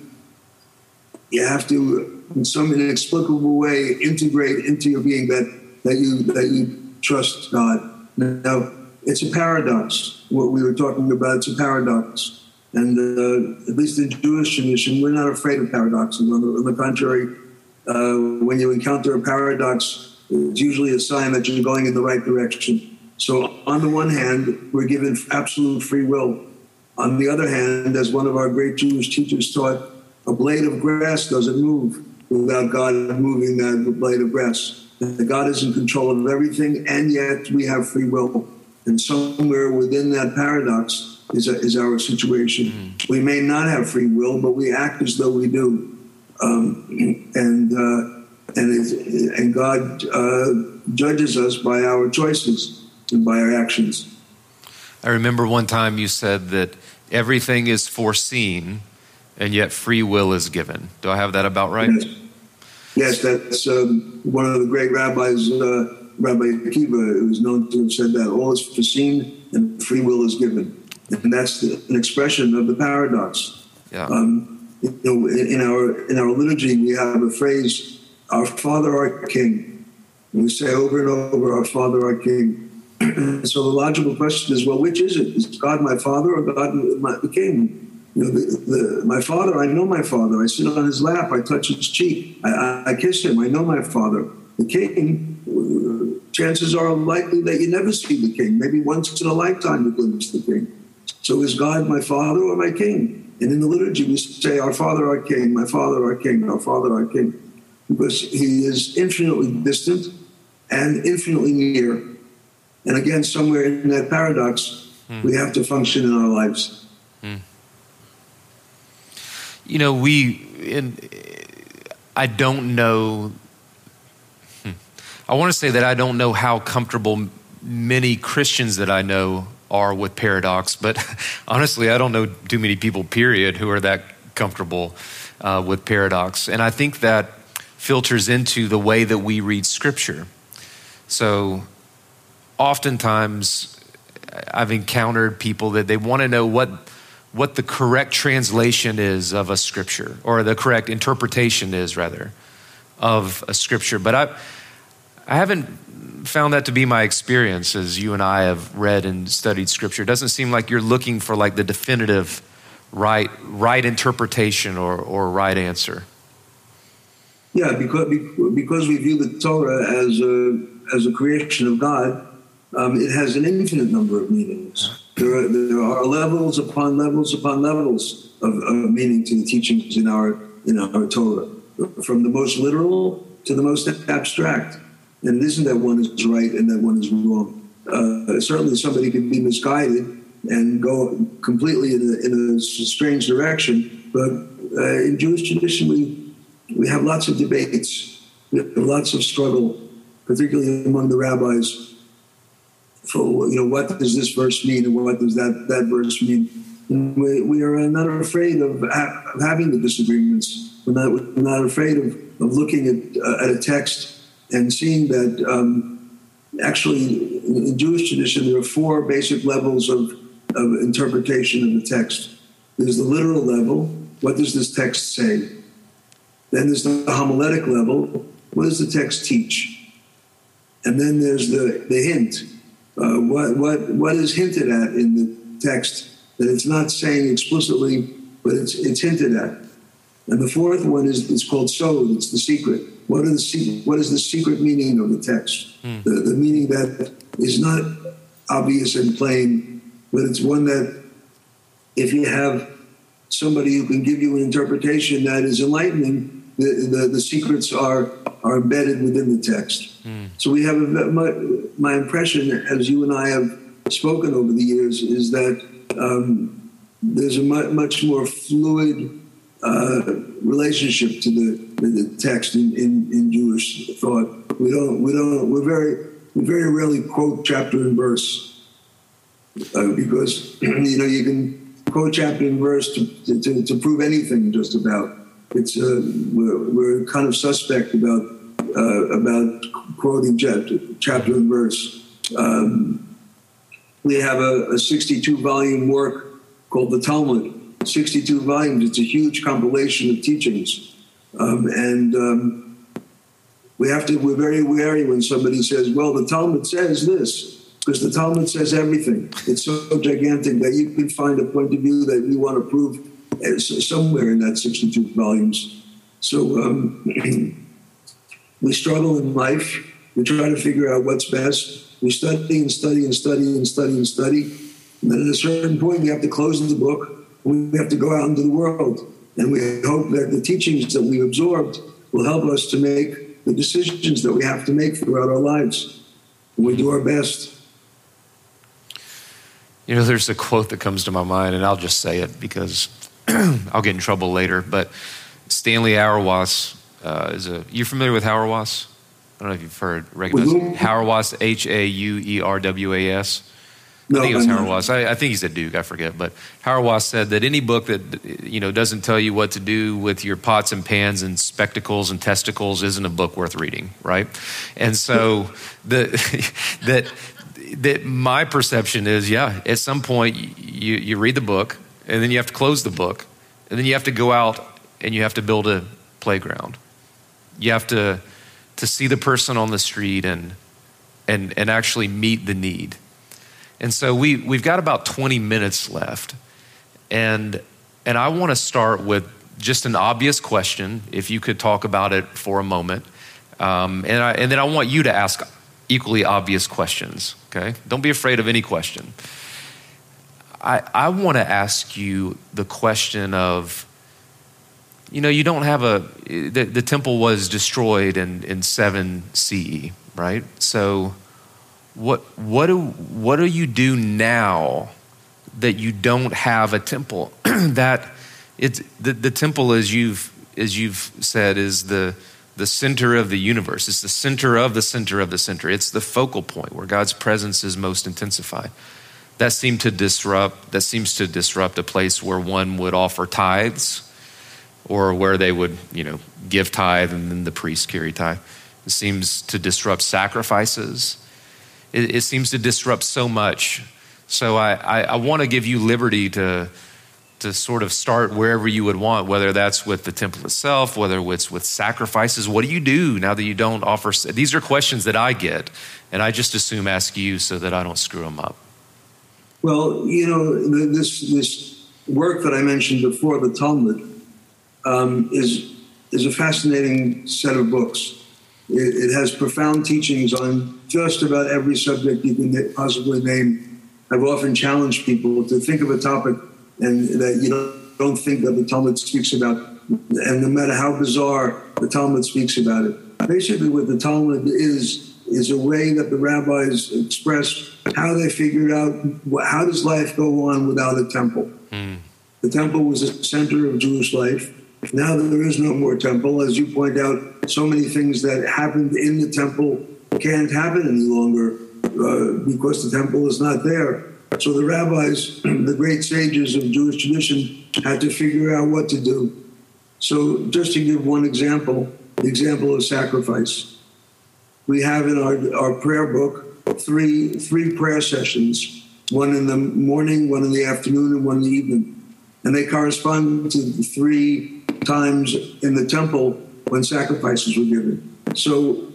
you have to, in some inexplicable way, integrate into your being that that you that you trust God. Now it's a paradox. What we were talking about, it's a paradox. And uh, at least in Jewish tradition, we're not afraid of paradoxes. On the, on the contrary, uh, when you encounter a paradox, it's usually a sign that you're going in the right direction. So, on the one hand, we're given absolute free will. On the other hand, as one of our great Jewish teachers taught, a blade of grass doesn't move without God moving that blade of grass. God is in control of everything, and yet we have free will. And somewhere within that paradox is, a, is our situation. Mm. We may not have free will, but we act as though we do. Um, and, uh, and, and God uh, judges us by our choices and by our actions. I remember one time you said that everything is foreseen and yet free will is given. Do I have that about right? Yes, yes that's um, one of the great rabbis. Uh, Rabbi Akiva, who's known to have said that all is foreseen and free will is given. And that's the, an expression of the paradox. Yeah. Um, you know, in our in our liturgy, we have a phrase, "Our Father, our King." And we say over and over, "Our Father, our King." so the logical question is, well, which is it? Is God my Father or God my, the King? You know, the, the, my father, I know my father. I sit on his lap. I touch his cheek. I, I, I kiss him. I know my father. The king, chances are likely that you never see the king. Maybe once in a lifetime you glimpse the king. So is God my father or my king? And in the liturgy, we say, Our Father, our King, my Father, our King, our Father, our King, because he is infinitely distant and infinitely near. And again, somewhere in that paradox, hmm. we have to function in our lives. Hmm. You know, we, in, I don't know. I want to say that I don't know how comfortable many Christians that I know are with paradox, but honestly, I don't know too many people, period, who are that comfortable uh, with paradox. And I think that filters into the way that we read scripture. So, oftentimes, I've encountered people that they want to know what, what the correct translation is of a scripture, or the correct interpretation is, rather, of a scripture. But I, I haven't found that to be my experience as you and I have read and studied scripture. It doesn't seem like you're looking for like the definitive right, right interpretation or, or right answer. Yeah, because, because we view the Torah as a, as a creation of God, um, it has an infinite number of meanings. There are, there are levels upon levels upon levels of, of meaning to the teachings in our, in our Torah, from the most literal to the most abstract. And it isn't that one is right and that one is wrong. Uh, certainly, somebody can be misguided and go completely in a, in a strange direction. But uh, in Jewish tradition, we, we have lots of debates, we have lots of struggle, particularly among the rabbis, for you know what does this verse mean and what does that, that verse mean. And we, we are not afraid of, ha- of having the disagreements. We're not, we're not afraid of, of looking at, uh, at a text and seeing that um, actually in Jewish tradition there are four basic levels of, of interpretation of the text. There's the literal level. What does this text say? Then there's the homiletic level. What does the text teach? And then there's the, the hint. Uh, what, what, what is hinted at in the text that it's not saying explicitly, but it's, it's hinted at? And the fourth one is it's called sod, it's the secret. What is, the, what is the secret meaning of the text? Mm. The, the meaning that is not obvious and plain, but it's one that if you have somebody who can give you an interpretation that is enlightening, the, the, the secrets are, are embedded within the text. Mm. So we have a, my, my impression, as you and I have spoken over the years, is that um, there's a much more fluid uh, relationship to the, the text in, in, in, Jewish thought. We don't, we don't, we're very, we very rarely quote chapter and verse uh, because, you know, you can quote chapter and verse to, to, to prove anything just about. It's, uh, we're, we're kind of suspect about, uh, about quoting chapter, chapter and verse. Um, we have a, a 62 volume work called the Talmud 62 volumes. It's a huge compilation of teachings. Um, and um, we have to, we're very wary when somebody says, well, the Talmud says this, because the Talmud says everything. It's so gigantic that you can find a point of view that you want to prove somewhere in that 62 volumes. So um, we struggle in life. We try to figure out what's best. We study and study and study and study and study. And then at a certain point, we have to close the book we have to go out into the world. And we hope that the teachings that we've absorbed will help us to make the decisions that we have to make throughout our lives. And we do our best. You know, there's a quote that comes to my mind, and I'll just say it because I'll get in trouble later. But Stanley Hauerwas uh, is a. You familiar with Hauerwas? I don't know if you've heard. Recognize Hauerwas, H A U E R W A S. No, I think it was Hauerwas. I, I, think he's a Duke. I forget, but Hauerwas said that any book that you know doesn't tell you what to do with your pots and pans and spectacles and testicles isn't a book worth reading, right? And so the that that my perception is, yeah, at some point you you read the book and then you have to close the book and then you have to go out and you have to build a playground. You have to to see the person on the street and and and actually meet the need and so we, we've got about 20 minutes left. And and I want to start with just an obvious question, if you could talk about it for a moment. Um, and, I, and then I want you to ask equally obvious questions, okay? Don't be afraid of any question. I, I want to ask you the question of, you know, you don't have a, the, the temple was destroyed in, in 7 CE, right? So, what, what, do, what do you do now that you don't have a temple? that it's, the, the temple, as you've, as you've said, is the, the center of the universe. It's the center of the center of the center. It's the focal point where God's presence is most intensified. That seemed to disrupt, that seems to disrupt a place where one would offer tithes or where they would, you know, give tithe and then the priest carry tithe. It seems to disrupt sacrifices. It, it seems to disrupt so much. So I, I, I want to give you liberty to, to sort of start wherever you would want, whether that's with the temple itself, whether it's with sacrifices. What do you do now that you don't offer? These are questions that I get, and I just assume ask you so that I don't screw them up. Well, you know, this this work that I mentioned before, the Talmud, um, is is a fascinating set of books. It, it, has profound teachings on just about every subject you can possibly name. I've often challenged people to think of a topic and that you don't, don't think that the Talmud speaks about, and no matter how bizarre the Talmud speaks about it. Basically, what the Talmud is is a way that the rabbis express how they figured out how does life go on without a temple. Mm. The temple was the center of Jewish life. Now there is no more temple, as you point out, so many things that happened in the temple can't happen any longer uh, because the temple is not there. So the rabbis, the great sages of Jewish tradition, had to figure out what to do. So, just to give one example, the example of sacrifice. We have in our, our prayer book three, three prayer sessions one in the morning, one in the afternoon, and one in the evening. And they correspond to the three times in the temple when sacrifices were given. So,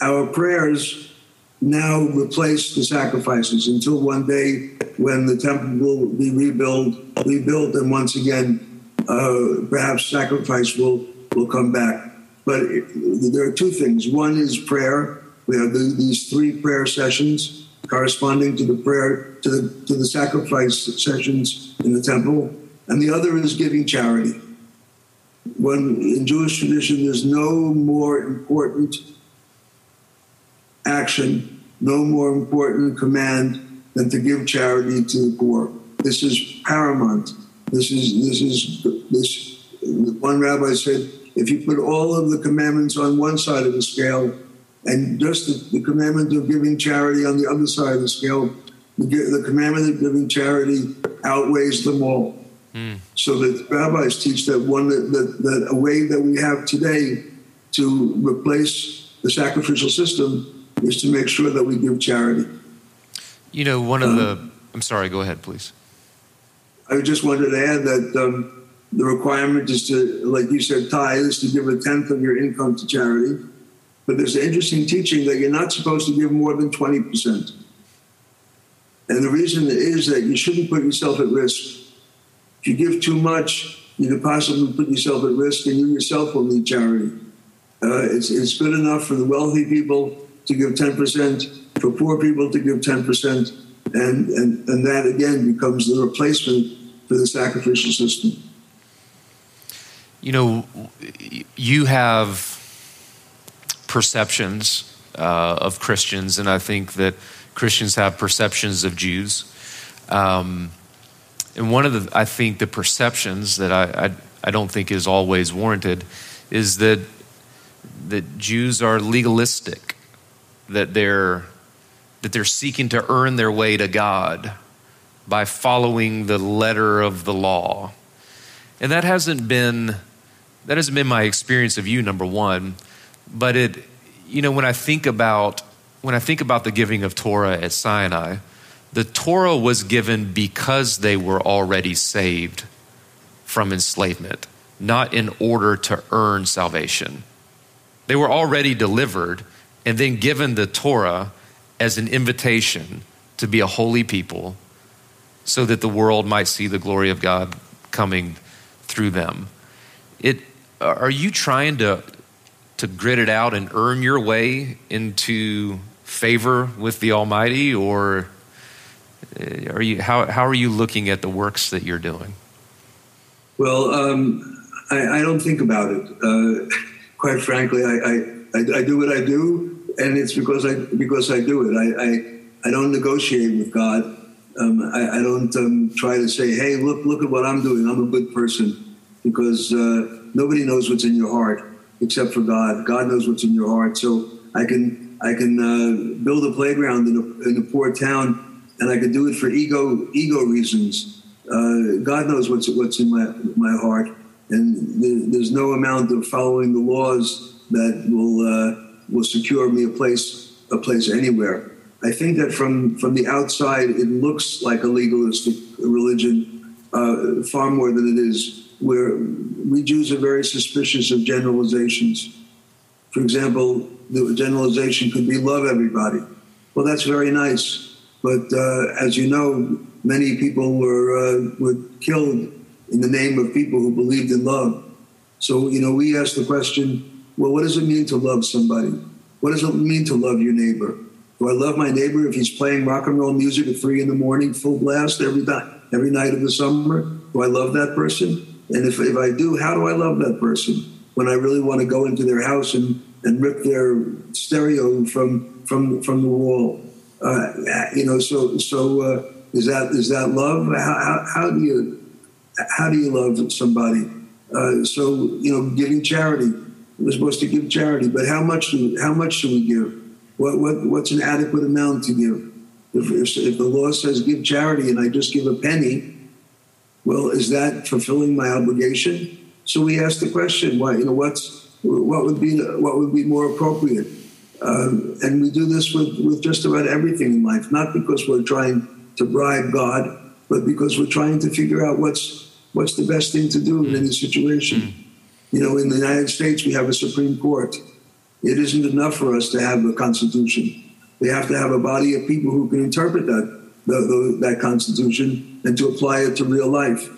our prayers now replace the sacrifices until one day when the temple will be rebuilt, rebuilt, and once again, uh, perhaps sacrifice will will come back. But it, there are two things. One is prayer. We have the, these three prayer sessions corresponding to the prayer to the to the sacrifice sessions in the temple, and the other is giving charity. In Jewish tradition, there's no more important action, no more important command than to give charity to the poor. This is paramount. This is this is this. One rabbi said, if you put all of the commandments on one side of the scale, and just the, the commandment of giving charity on the other side of the scale, the, the commandment of giving charity outweighs them all. Mm. So the rabbis teach that one that, that, that a way that we have today to replace the sacrificial system is to make sure that we give charity. You know, one of um, the. I'm sorry. Go ahead, please. I just wanted to add that um, the requirement is to, like you said, tithe is to give a tenth of your income to charity. But there's an interesting teaching that you're not supposed to give more than 20%. And the reason is that you shouldn't put yourself at risk. If you give too much, you could possibly put yourself at risk and you yourself will need charity. Uh, it's, it's good enough for the wealthy people to give 10%, for poor people to give 10%, and, and, and that again becomes the replacement for the sacrificial system. You know, you have perceptions uh, of Christians, and I think that Christians have perceptions of Jews. Um, and one of the, I think, the perceptions that I, I, I don't think is always warranted is that that Jews are legalistic, that they're that they're seeking to earn their way to God by following the letter of the law. And that hasn't been that hasn't been my experience of you number 1, but it you know when I think about when I think about the giving of Torah at Sinai, the Torah was given because they were already saved from enslavement, not in order to earn salvation. They were already delivered and then given the Torah as an invitation to be a holy people so that the world might see the glory of God coming through them. It, are you trying to, to grit it out and earn your way into favor with the Almighty, or are you, how, how are you looking at the works that you're doing? Well, um, I, I, don't think about it. Uh, quite frankly, I, I, I, do what I do, and it's because I because I do it. I I, I don't negotiate with God. Um, I, I, don't um, try to say, "Hey, look look at what I'm doing. I'm a good person," because uh, nobody knows what's in your heart except for God. God knows what's in your heart. So I can I can uh, build a playground in a, in a poor town, and I could do it for ego ego reasons. Uh, God knows what's what's in my my heart, and there, there's no amount of following the laws that will uh, will secure me a place a place anywhere. I think that from from the outside, it looks like a legalistic religion uh, far more than it is. Where we Jews are very suspicious of generalizations. For example, the generalization could be love everybody. Well, that's very nice, but uh, as you know, many people were uh, were killed in the name of people who believed in love. So you know, we ask the question: Well, what does it mean to love somebody? What does it mean to love your neighbor? Do I love my neighbor if he's playing rock and roll music at three in the morning, full blast every night, every night of the summer? Do I love that person? And if, if I do, how do I love that person? When I really want to go into their house and, and rip their stereo from from from the wall, uh, you know. So so uh, is that is that love? How, how, how, do you how do you love somebody? Uh, so you know, giving charity. We're supposed to give charity, but how much do how much should we give? What what what's an adequate amount to give? If, if, if the law says give charity and I just give a penny, well, is that fulfilling my obligation? So we ask the question, why, you know, what's, what would be, what would be more appropriate? Um, and we do this with, with just about everything in life, not because we're trying to bribe God, but because we're trying to figure out what's, what's the best thing to do in any situation. Mm. You know, in the United States, we have a Supreme Court. It isn't enough for us to have a constitution. We have to have a body of people who can interpret that the, the, that constitution and to apply it to real life.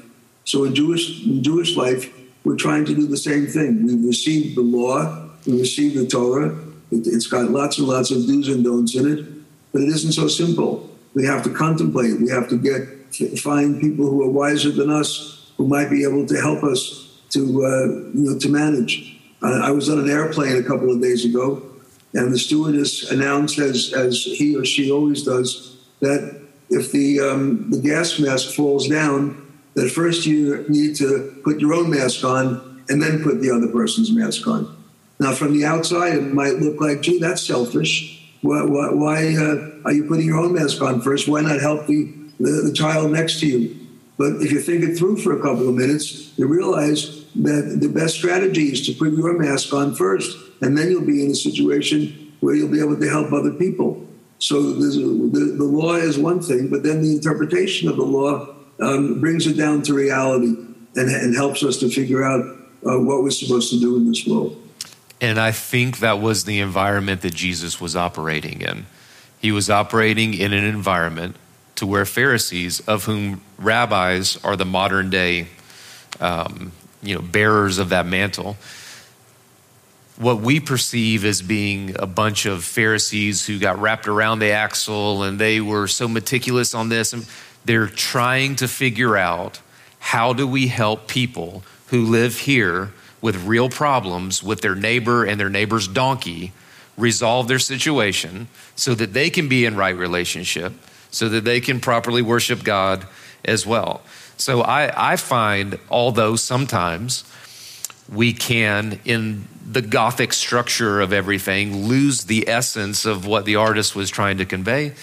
So in Jewish in Jewish life, we're trying to do the same thing. We've received the law, we received the Torah. It, has got lots and lots of do's and don'ts in it, but it isn't so simple. We have to contemplate. We have to get find people who are wiser than us, who might be able to help us to uh, you know to manage. I was on an airplane a couple of days ago, and the stewardess announced, as as he or she always does, that if the, um, the gas mask falls down, that first you need to put your own mask on and then put the other person's mask on. Now, from the outside, it might look like, gee, that's selfish. Why, why, why uh, are you putting your own mask on first? Why not help the, the, the child next to you? But if you think it through for a couple of minutes, you realize that the best strategy is to put your mask on first, and then you'll be in a situation where you'll be able to help other people. So the, the law is one thing, but then the interpretation of the law um, brings it down to reality and, and helps us to figure out uh, what we're supposed to do in this world. And I think that was the environment that Jesus was operating in. He was operating in an environment to where Pharisees, of whom rabbis are the modern day, um, you know, bearers of that mantle, what we perceive as being a bunch of Pharisees who got wrapped around the axle and they were so meticulous on this. And they're trying to figure out how do we help people who live here with real problems with their neighbor and their neighbor's donkey resolve their situation so that they can be in right relationship, so that they can properly worship God as well. So I, I find, although sometimes we can, in the Gothic structure of everything, lose the essence of what the artist was trying to convey.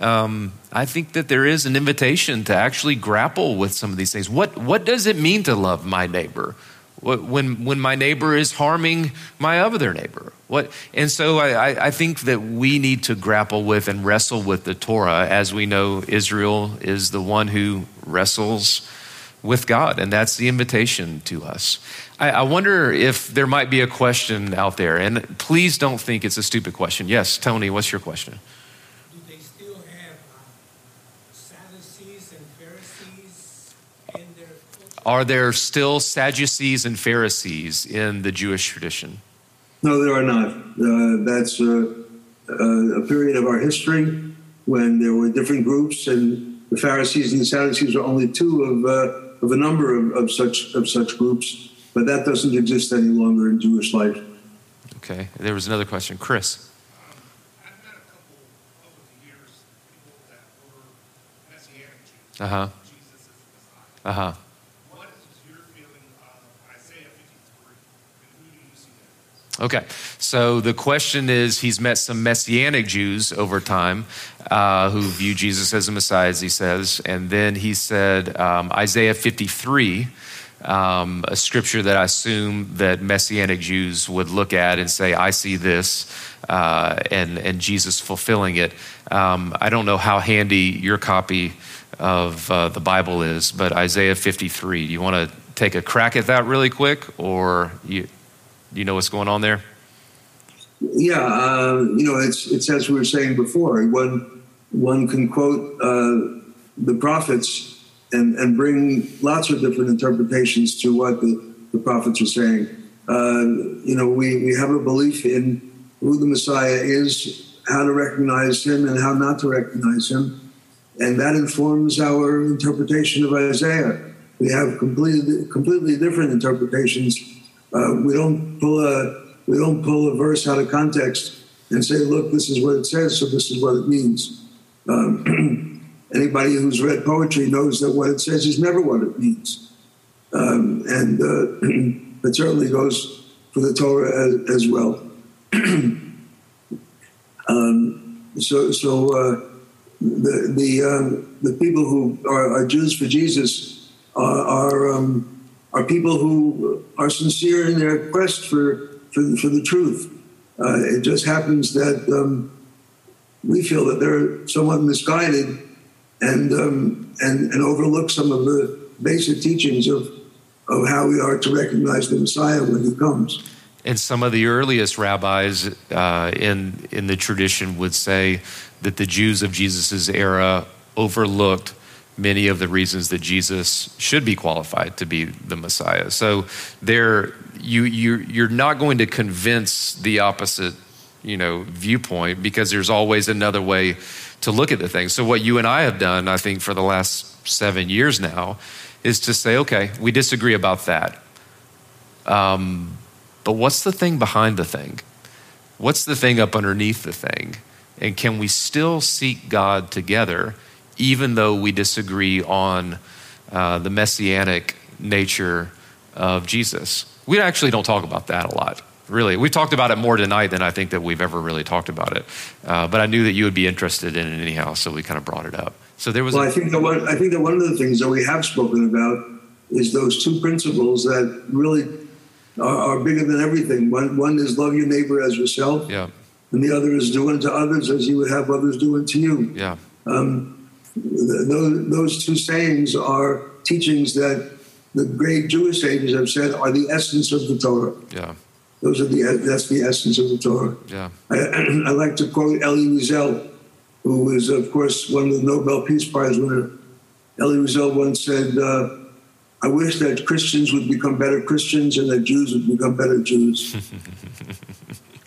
Um, I think that there is an invitation to actually grapple with some of these things. What, what does it mean to love my neighbor? When, when my neighbor is harming my other neighbor? What, and so I, I think that we need to grapple with and wrestle with the Torah. As we know, Israel is the one who wrestles with God, and that's the invitation to us. I, I, wonder if there might be a question out there, and please don't think it's a stupid question. Yes, Tony, what's your question? Do they still have uh, Sadducees and Pharisees Are there still Sadducees and Pharisees in the Jewish tradition? No, there are not. Uh, that's uh, uh, a period of our history when there were different groups, and the Pharisees and the Sadducees are only two of, uh, of a number of, of, such, of such groups. But that doesn't exist any longer in Jewish life. Okay. There was another question. Chris. Uh huh. Uh huh. Okay, so the question is he's met some Messianic Jews over time uh, who view Jesus as a Messiah, as he says. And then he said um, Isaiah 53, um, a scripture that I assume that Messianic Jews would look at and say, I see this, uh, and, and Jesus fulfilling it. Um, I don't know how handy your copy of uh, the Bible is, but Isaiah 53, do you want to take a crack at that really quick, or you? Do you know what's going on there? Yeah, uh, you know, it's it's as we were saying before. One one can quote uh, the prophets and and bring lots of different interpretations to what the, the prophets are saying. Uh, you know, we we have a belief in who the Messiah is, how to recognize him, and how not to recognize him, and that informs our interpretation of Isaiah. We have completely completely different interpretations uh, we don't pull a we don't pull a verse out of context and say, "Look, this is what it says, so this is what it means." Um, anybody who's read poetry knows that what it says is never what it means, um, and uh, it certainly goes for the Torah as, as well. um, so, so uh, the the um, the people who are, are, Jews for Jesus are. are um, are people who are sincere in their quest for, for, for the truth. Uh, it just happens that um, we feel that they're somewhat misguided and, um, and, and overlook some of the basic teachings of, of how we are to recognize the Messiah when he comes. And some of the earliest rabbis uh, in, in the tradition would say that the Jews of Jesus' era overlooked many of the reasons that Jesus should be qualified to be the Messiah. So there, you, you, you're not going to convince the opposite, you know, viewpoint because there's always another way to look at the thing. So what you and I have done, I think, for the last seven years now, is to say, okay, we disagree about that. Um, but what's the thing behind the thing? What's the thing up underneath the thing? And can we still seek God together? Even though we disagree on uh, the messianic nature of Jesus. We actually don't talk about that a lot, really. We've talked about it more tonight than I think that we've ever really talked about it. Uh, but I knew that you would be interested in it anyhow, so we kind of brought it up. So there was. Well, a- I think that one. I think that one of the things that we have spoken about is those two principles that really are, are bigger than everything. One, one is love your neighbor as yourself. Yeah. And the other is do unto others as you would have others do unto you. Yeah. Um, those, those two sayings are teachings that the great Jewish sages have said are the essence of the Torah. Yeah. Those are the that's the essence of the Torah. Yeah. I, I like to quote Elie Wiesel, who was, of course, one of the Nobel Peace Prize winner. Elie Wiesel once said, uh, "I wish that Christians would become better Christians and that Jews would become better Jews."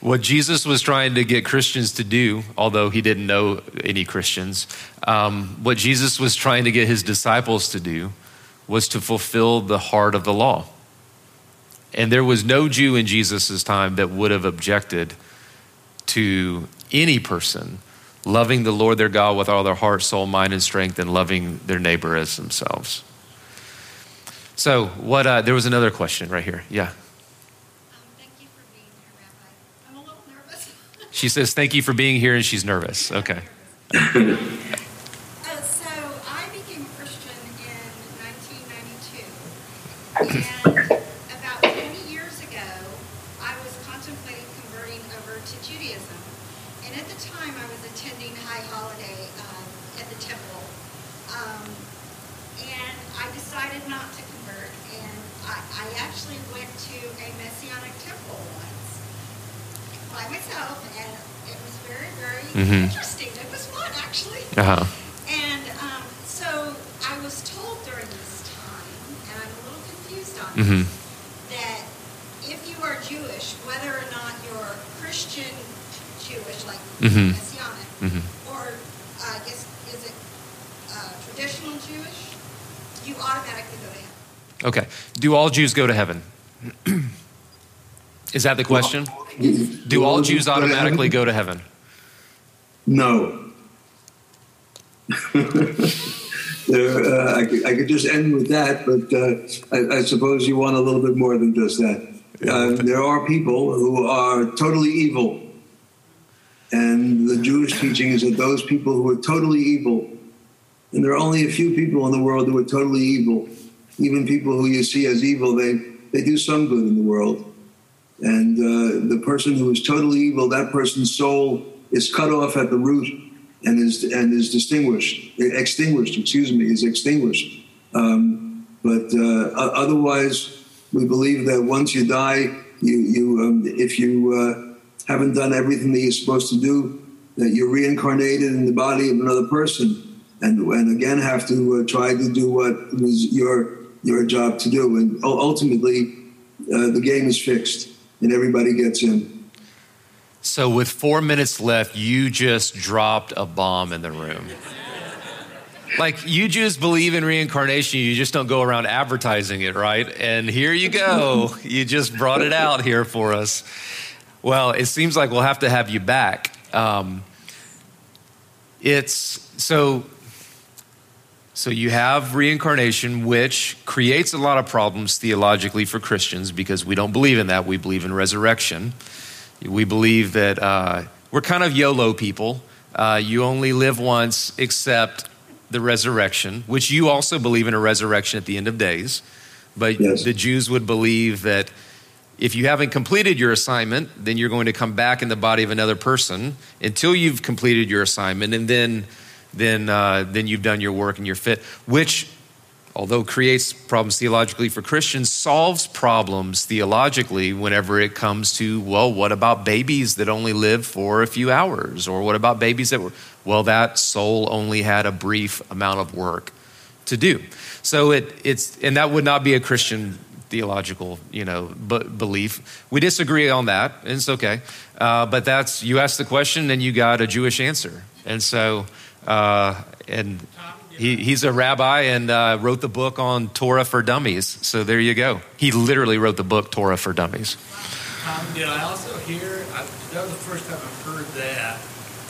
what Jesus was trying to get Christians to do, although he didn't know any Christians, um, what Jesus was trying to get his disciples to do was to fulfill the heart of the law. And there was no Jew in Jesus' time that would have objected to any person loving the Lord their God with all their heart, soul, mind, and strength, and loving their neighbor as themselves. So, what? Uh, there was another question right here. Yeah. She says, Thank you for being here, and she's nervous. Okay. uh, so I became a Christian in 1992. And about 20 years ago, I was contemplating converting over to Judaism. And at the time, I was attending High Holiday um, at the temple. Um, and I decided not to convert. And I, I actually went to a Messianic temple by myself, and it was very, very mm-hmm. interesting. It was fun, actually. Uh-huh. And um, so I was told during based on mm-hmm. that if you are Jewish, whether or not you're Christian Jewish, like mm-hmm. Messianic, mm-hmm. or uh, I guess is it uh, traditional Jewish, you automatically go to heaven. Okay. Do all Jews go to heaven? is that the question? Do all Jews automatically go to heaven? No. there, uh, I, could, I, could, just end with that, but uh, I, I, suppose you want a little bit more than just that. Uh, there are people who are totally evil, and the Jewish teaching is that those people who are totally evil, and there are only a few people in the world who are totally evil. Even people who you see as evil, they they do some good in the world. And uh, the person who is totally evil, that person's soul is cut off at the root and is and is distinguished, extinguished. Excuse me, is extinguished. Um, but uh, otherwise, we believe that once you die, you you um, if you uh, haven't done everything that you're supposed to do, that you're reincarnated in the body of another person, and and again have to uh, try to do what was your your job to do, and ultimately, uh, the game is fixed, and everybody gets in. So, with four minutes left, you just dropped a bomb in the room. Like, you Jews believe in reincarnation, you just don't go around advertising it, right? And here you go. You just brought it out here for us. Well, it seems like we'll have to have you back. Um, it's so so you have reincarnation, which creates a lot of problems theologically for Christians because we don't believe in that. We believe in resurrection. We believe that uh, we're kind of YOLO people. Uh, you only live once except the resurrection, which you also believe in a resurrection at the end of days. But yes. the Jews would believe that if you haven't completed your assignment, then you're going to come back in the body of another person until you've completed your assignment, and then, then, uh, then you've done your work and you're fit, which although creates problems theologically for Christians, solves problems theologically whenever it comes to, well, what about babies that only live for a few hours? Or what about babies that were, well, that soul only had a brief amount of work to do. So it, it's, and that would not be a Christian theological, you know, belief. We disagree on that, and it's okay. Uh, but that's, you asked the question and you got a Jewish answer. And so, uh, and he, he's a rabbi and uh, wrote the book on Torah for Dummies. So there you go. He literally wrote the book Torah for Dummies. Um, did I also hear, I, that was the first time I've heard that,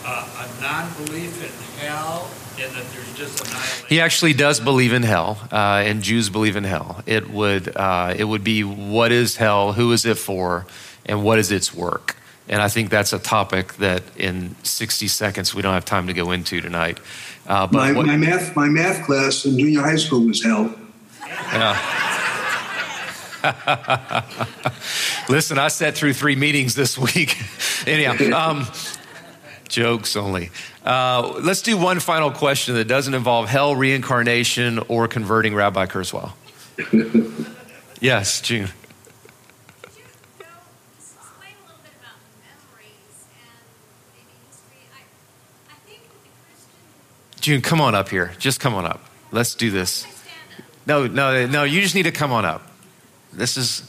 uh, a non belief in hell and that there's just annihilation? He actually does believe in hell, uh, and Jews believe in hell. It would, uh, it would be what is hell, who is it for, and what is its work. And I think that's a topic that in 60 seconds we don't have time to go into tonight. Uh, my, what, my, math, my math class in junior high school was hell. Yeah. Listen, I sat through three meetings this week. Anyhow, um, jokes only. Uh, let's do one final question that doesn't involve hell, reincarnation, or converting Rabbi Kurzweil. yes, June. June, come on up here. Just come on up. Let's do this. No, no, no, you just need to come on up. This is,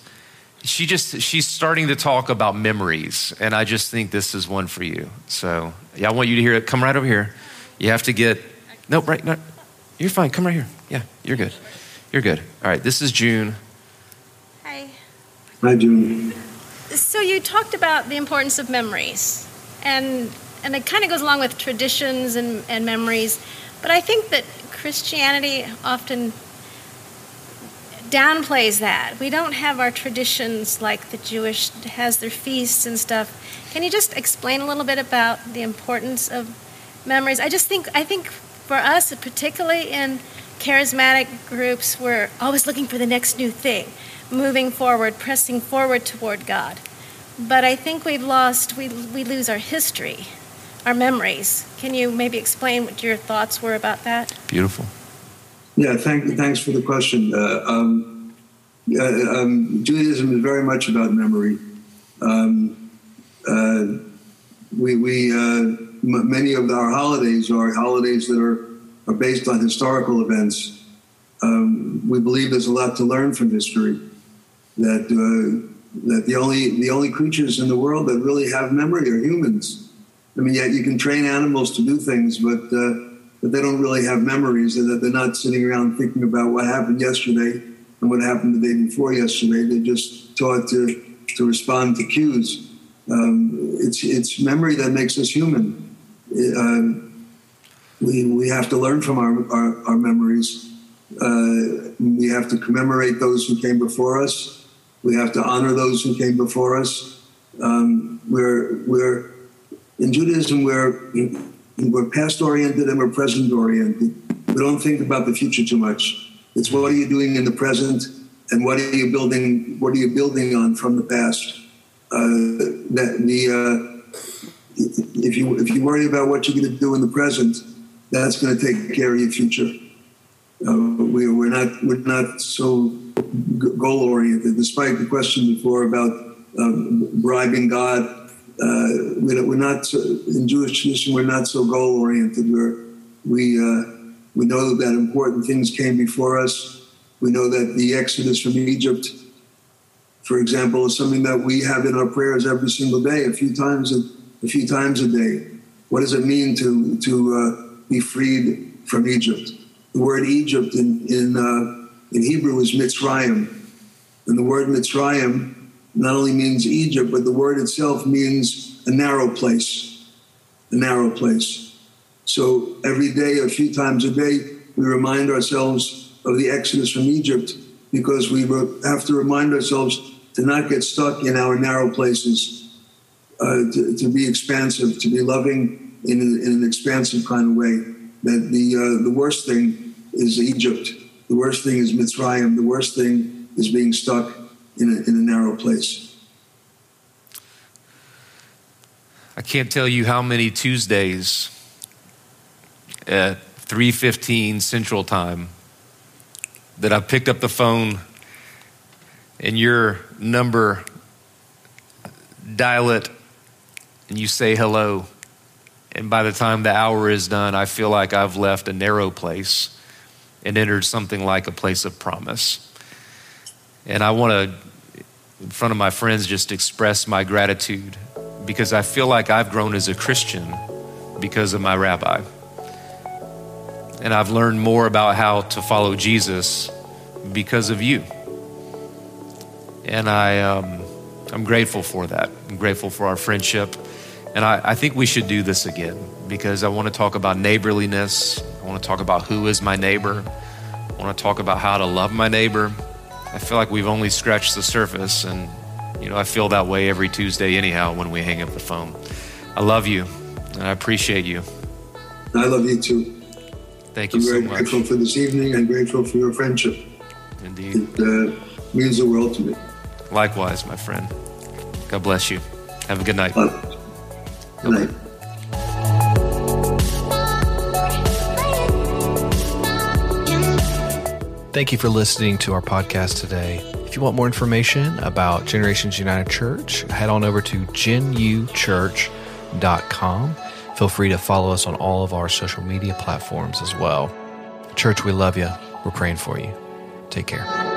she just, she's starting to talk about memories, and I just think this is one for you. So, yeah, I want you to hear it. Come right over here. You have to get, no, right, no, you're fine. Come right here. Yeah, you're good. You're good. All right, this is June. Hi. Hi, June. So, you talked about the importance of memories, and and it kind of goes along with traditions and, and memories. But I think that Christianity often downplays that. We don't have our traditions like the Jewish has their feasts and stuff. Can you just explain a little bit about the importance of memories? I just think I think for us, particularly in charismatic groups, we're always looking for the next new thing, moving forward, pressing forward toward God. But I think we've lost we we lose our history our memories. Can you maybe explain what your thoughts were about that? Beautiful. Yeah, thank, thanks for the question. Uh, um, um, Judaism is very much about memory. Um, uh, we, we uh, m- many of our holidays are holidays that are, are based on historical events. Um, we believe there's a lot to learn from history. That uh, that the only the only creatures in the world that really have memory are humans. I mean, yeah, you can train animals to do things, but uh, but they don't really have memories. And that they're not sitting around thinking about what happened yesterday and what happened the day before yesterday. They're just taught to to respond to cues. Um, it's it's memory that makes us human. Uh, we we have to learn from our our, our memories. Uh, we have to commemorate those who came before us. We have to honor those who came before us. Um, we're we're in Judaism we're we're past oriented and we're present oriented. We don't think about the future too much. It's what are you doing in the present and what are you building? What are you building on from the past? Uh, that the uh, if you if you worry about what you're going to do in the present, that's going to take care of your future. Uh, we, we're not we're not so goal oriented. Despite the question before about um, bribing God, uh, we're not in Jewish tradition. We're not so goal oriented. We uh, we know that important things came before us we know that the exodus from Egypt, for example, is something that we have in our prayers every single day, a few times a, a few times a day. What does it mean to to uh, be freed from Egypt? The word Egypt in in uh, in Hebrew is Mitzrayim, and the word Mitzrayim not only means Egypt, but the word itself means a narrow place, a narrow place. So every day, a few times a day, we remind ourselves of the exodus from Egypt because we have to remind ourselves to not get stuck in our narrow places, uh, to, to, be expansive, to be loving in, in, an expansive kind of way. That the uh, the worst thing is Egypt. The worst thing is Mitzrayim. The worst thing is being stuck in a, in a narrow place. I can't tell you how many Tuesdays at 3:15 Central Time that I picked up the phone and your number, dial it, and you say hello. And by the time the hour is done, I feel like I've left a narrow place and entered something like a place of promise. And I want to, in front of my friends, just express my gratitude because I feel like I've grown as a Christian because of my rabbi and I've learned more about how to follow Jesus because of you. And I, um, I'm grateful for that. I'm grateful for our friendship. And I, I think we should do this again because I want to talk about neighborliness. I want to talk about who is my neighbor. I want to talk about how to love my neighbor. I feel like we've only scratched the surface. And, you know, I feel that way every Tuesday, anyhow, when we hang up the phone. I love you and I appreciate you. I love you too. Thank you so much. I'm very grateful for this evening and grateful for your friendship. Indeed. It uh, means the world to me. Likewise, my friend. God bless you. Have a good night. Good night. Thank you for listening to our podcast today. If you want more information about Generations United Church, head on over to genuchurch.com. Feel free to follow us on all of our social media platforms as well. Church, we love you. We're praying for you. Take care.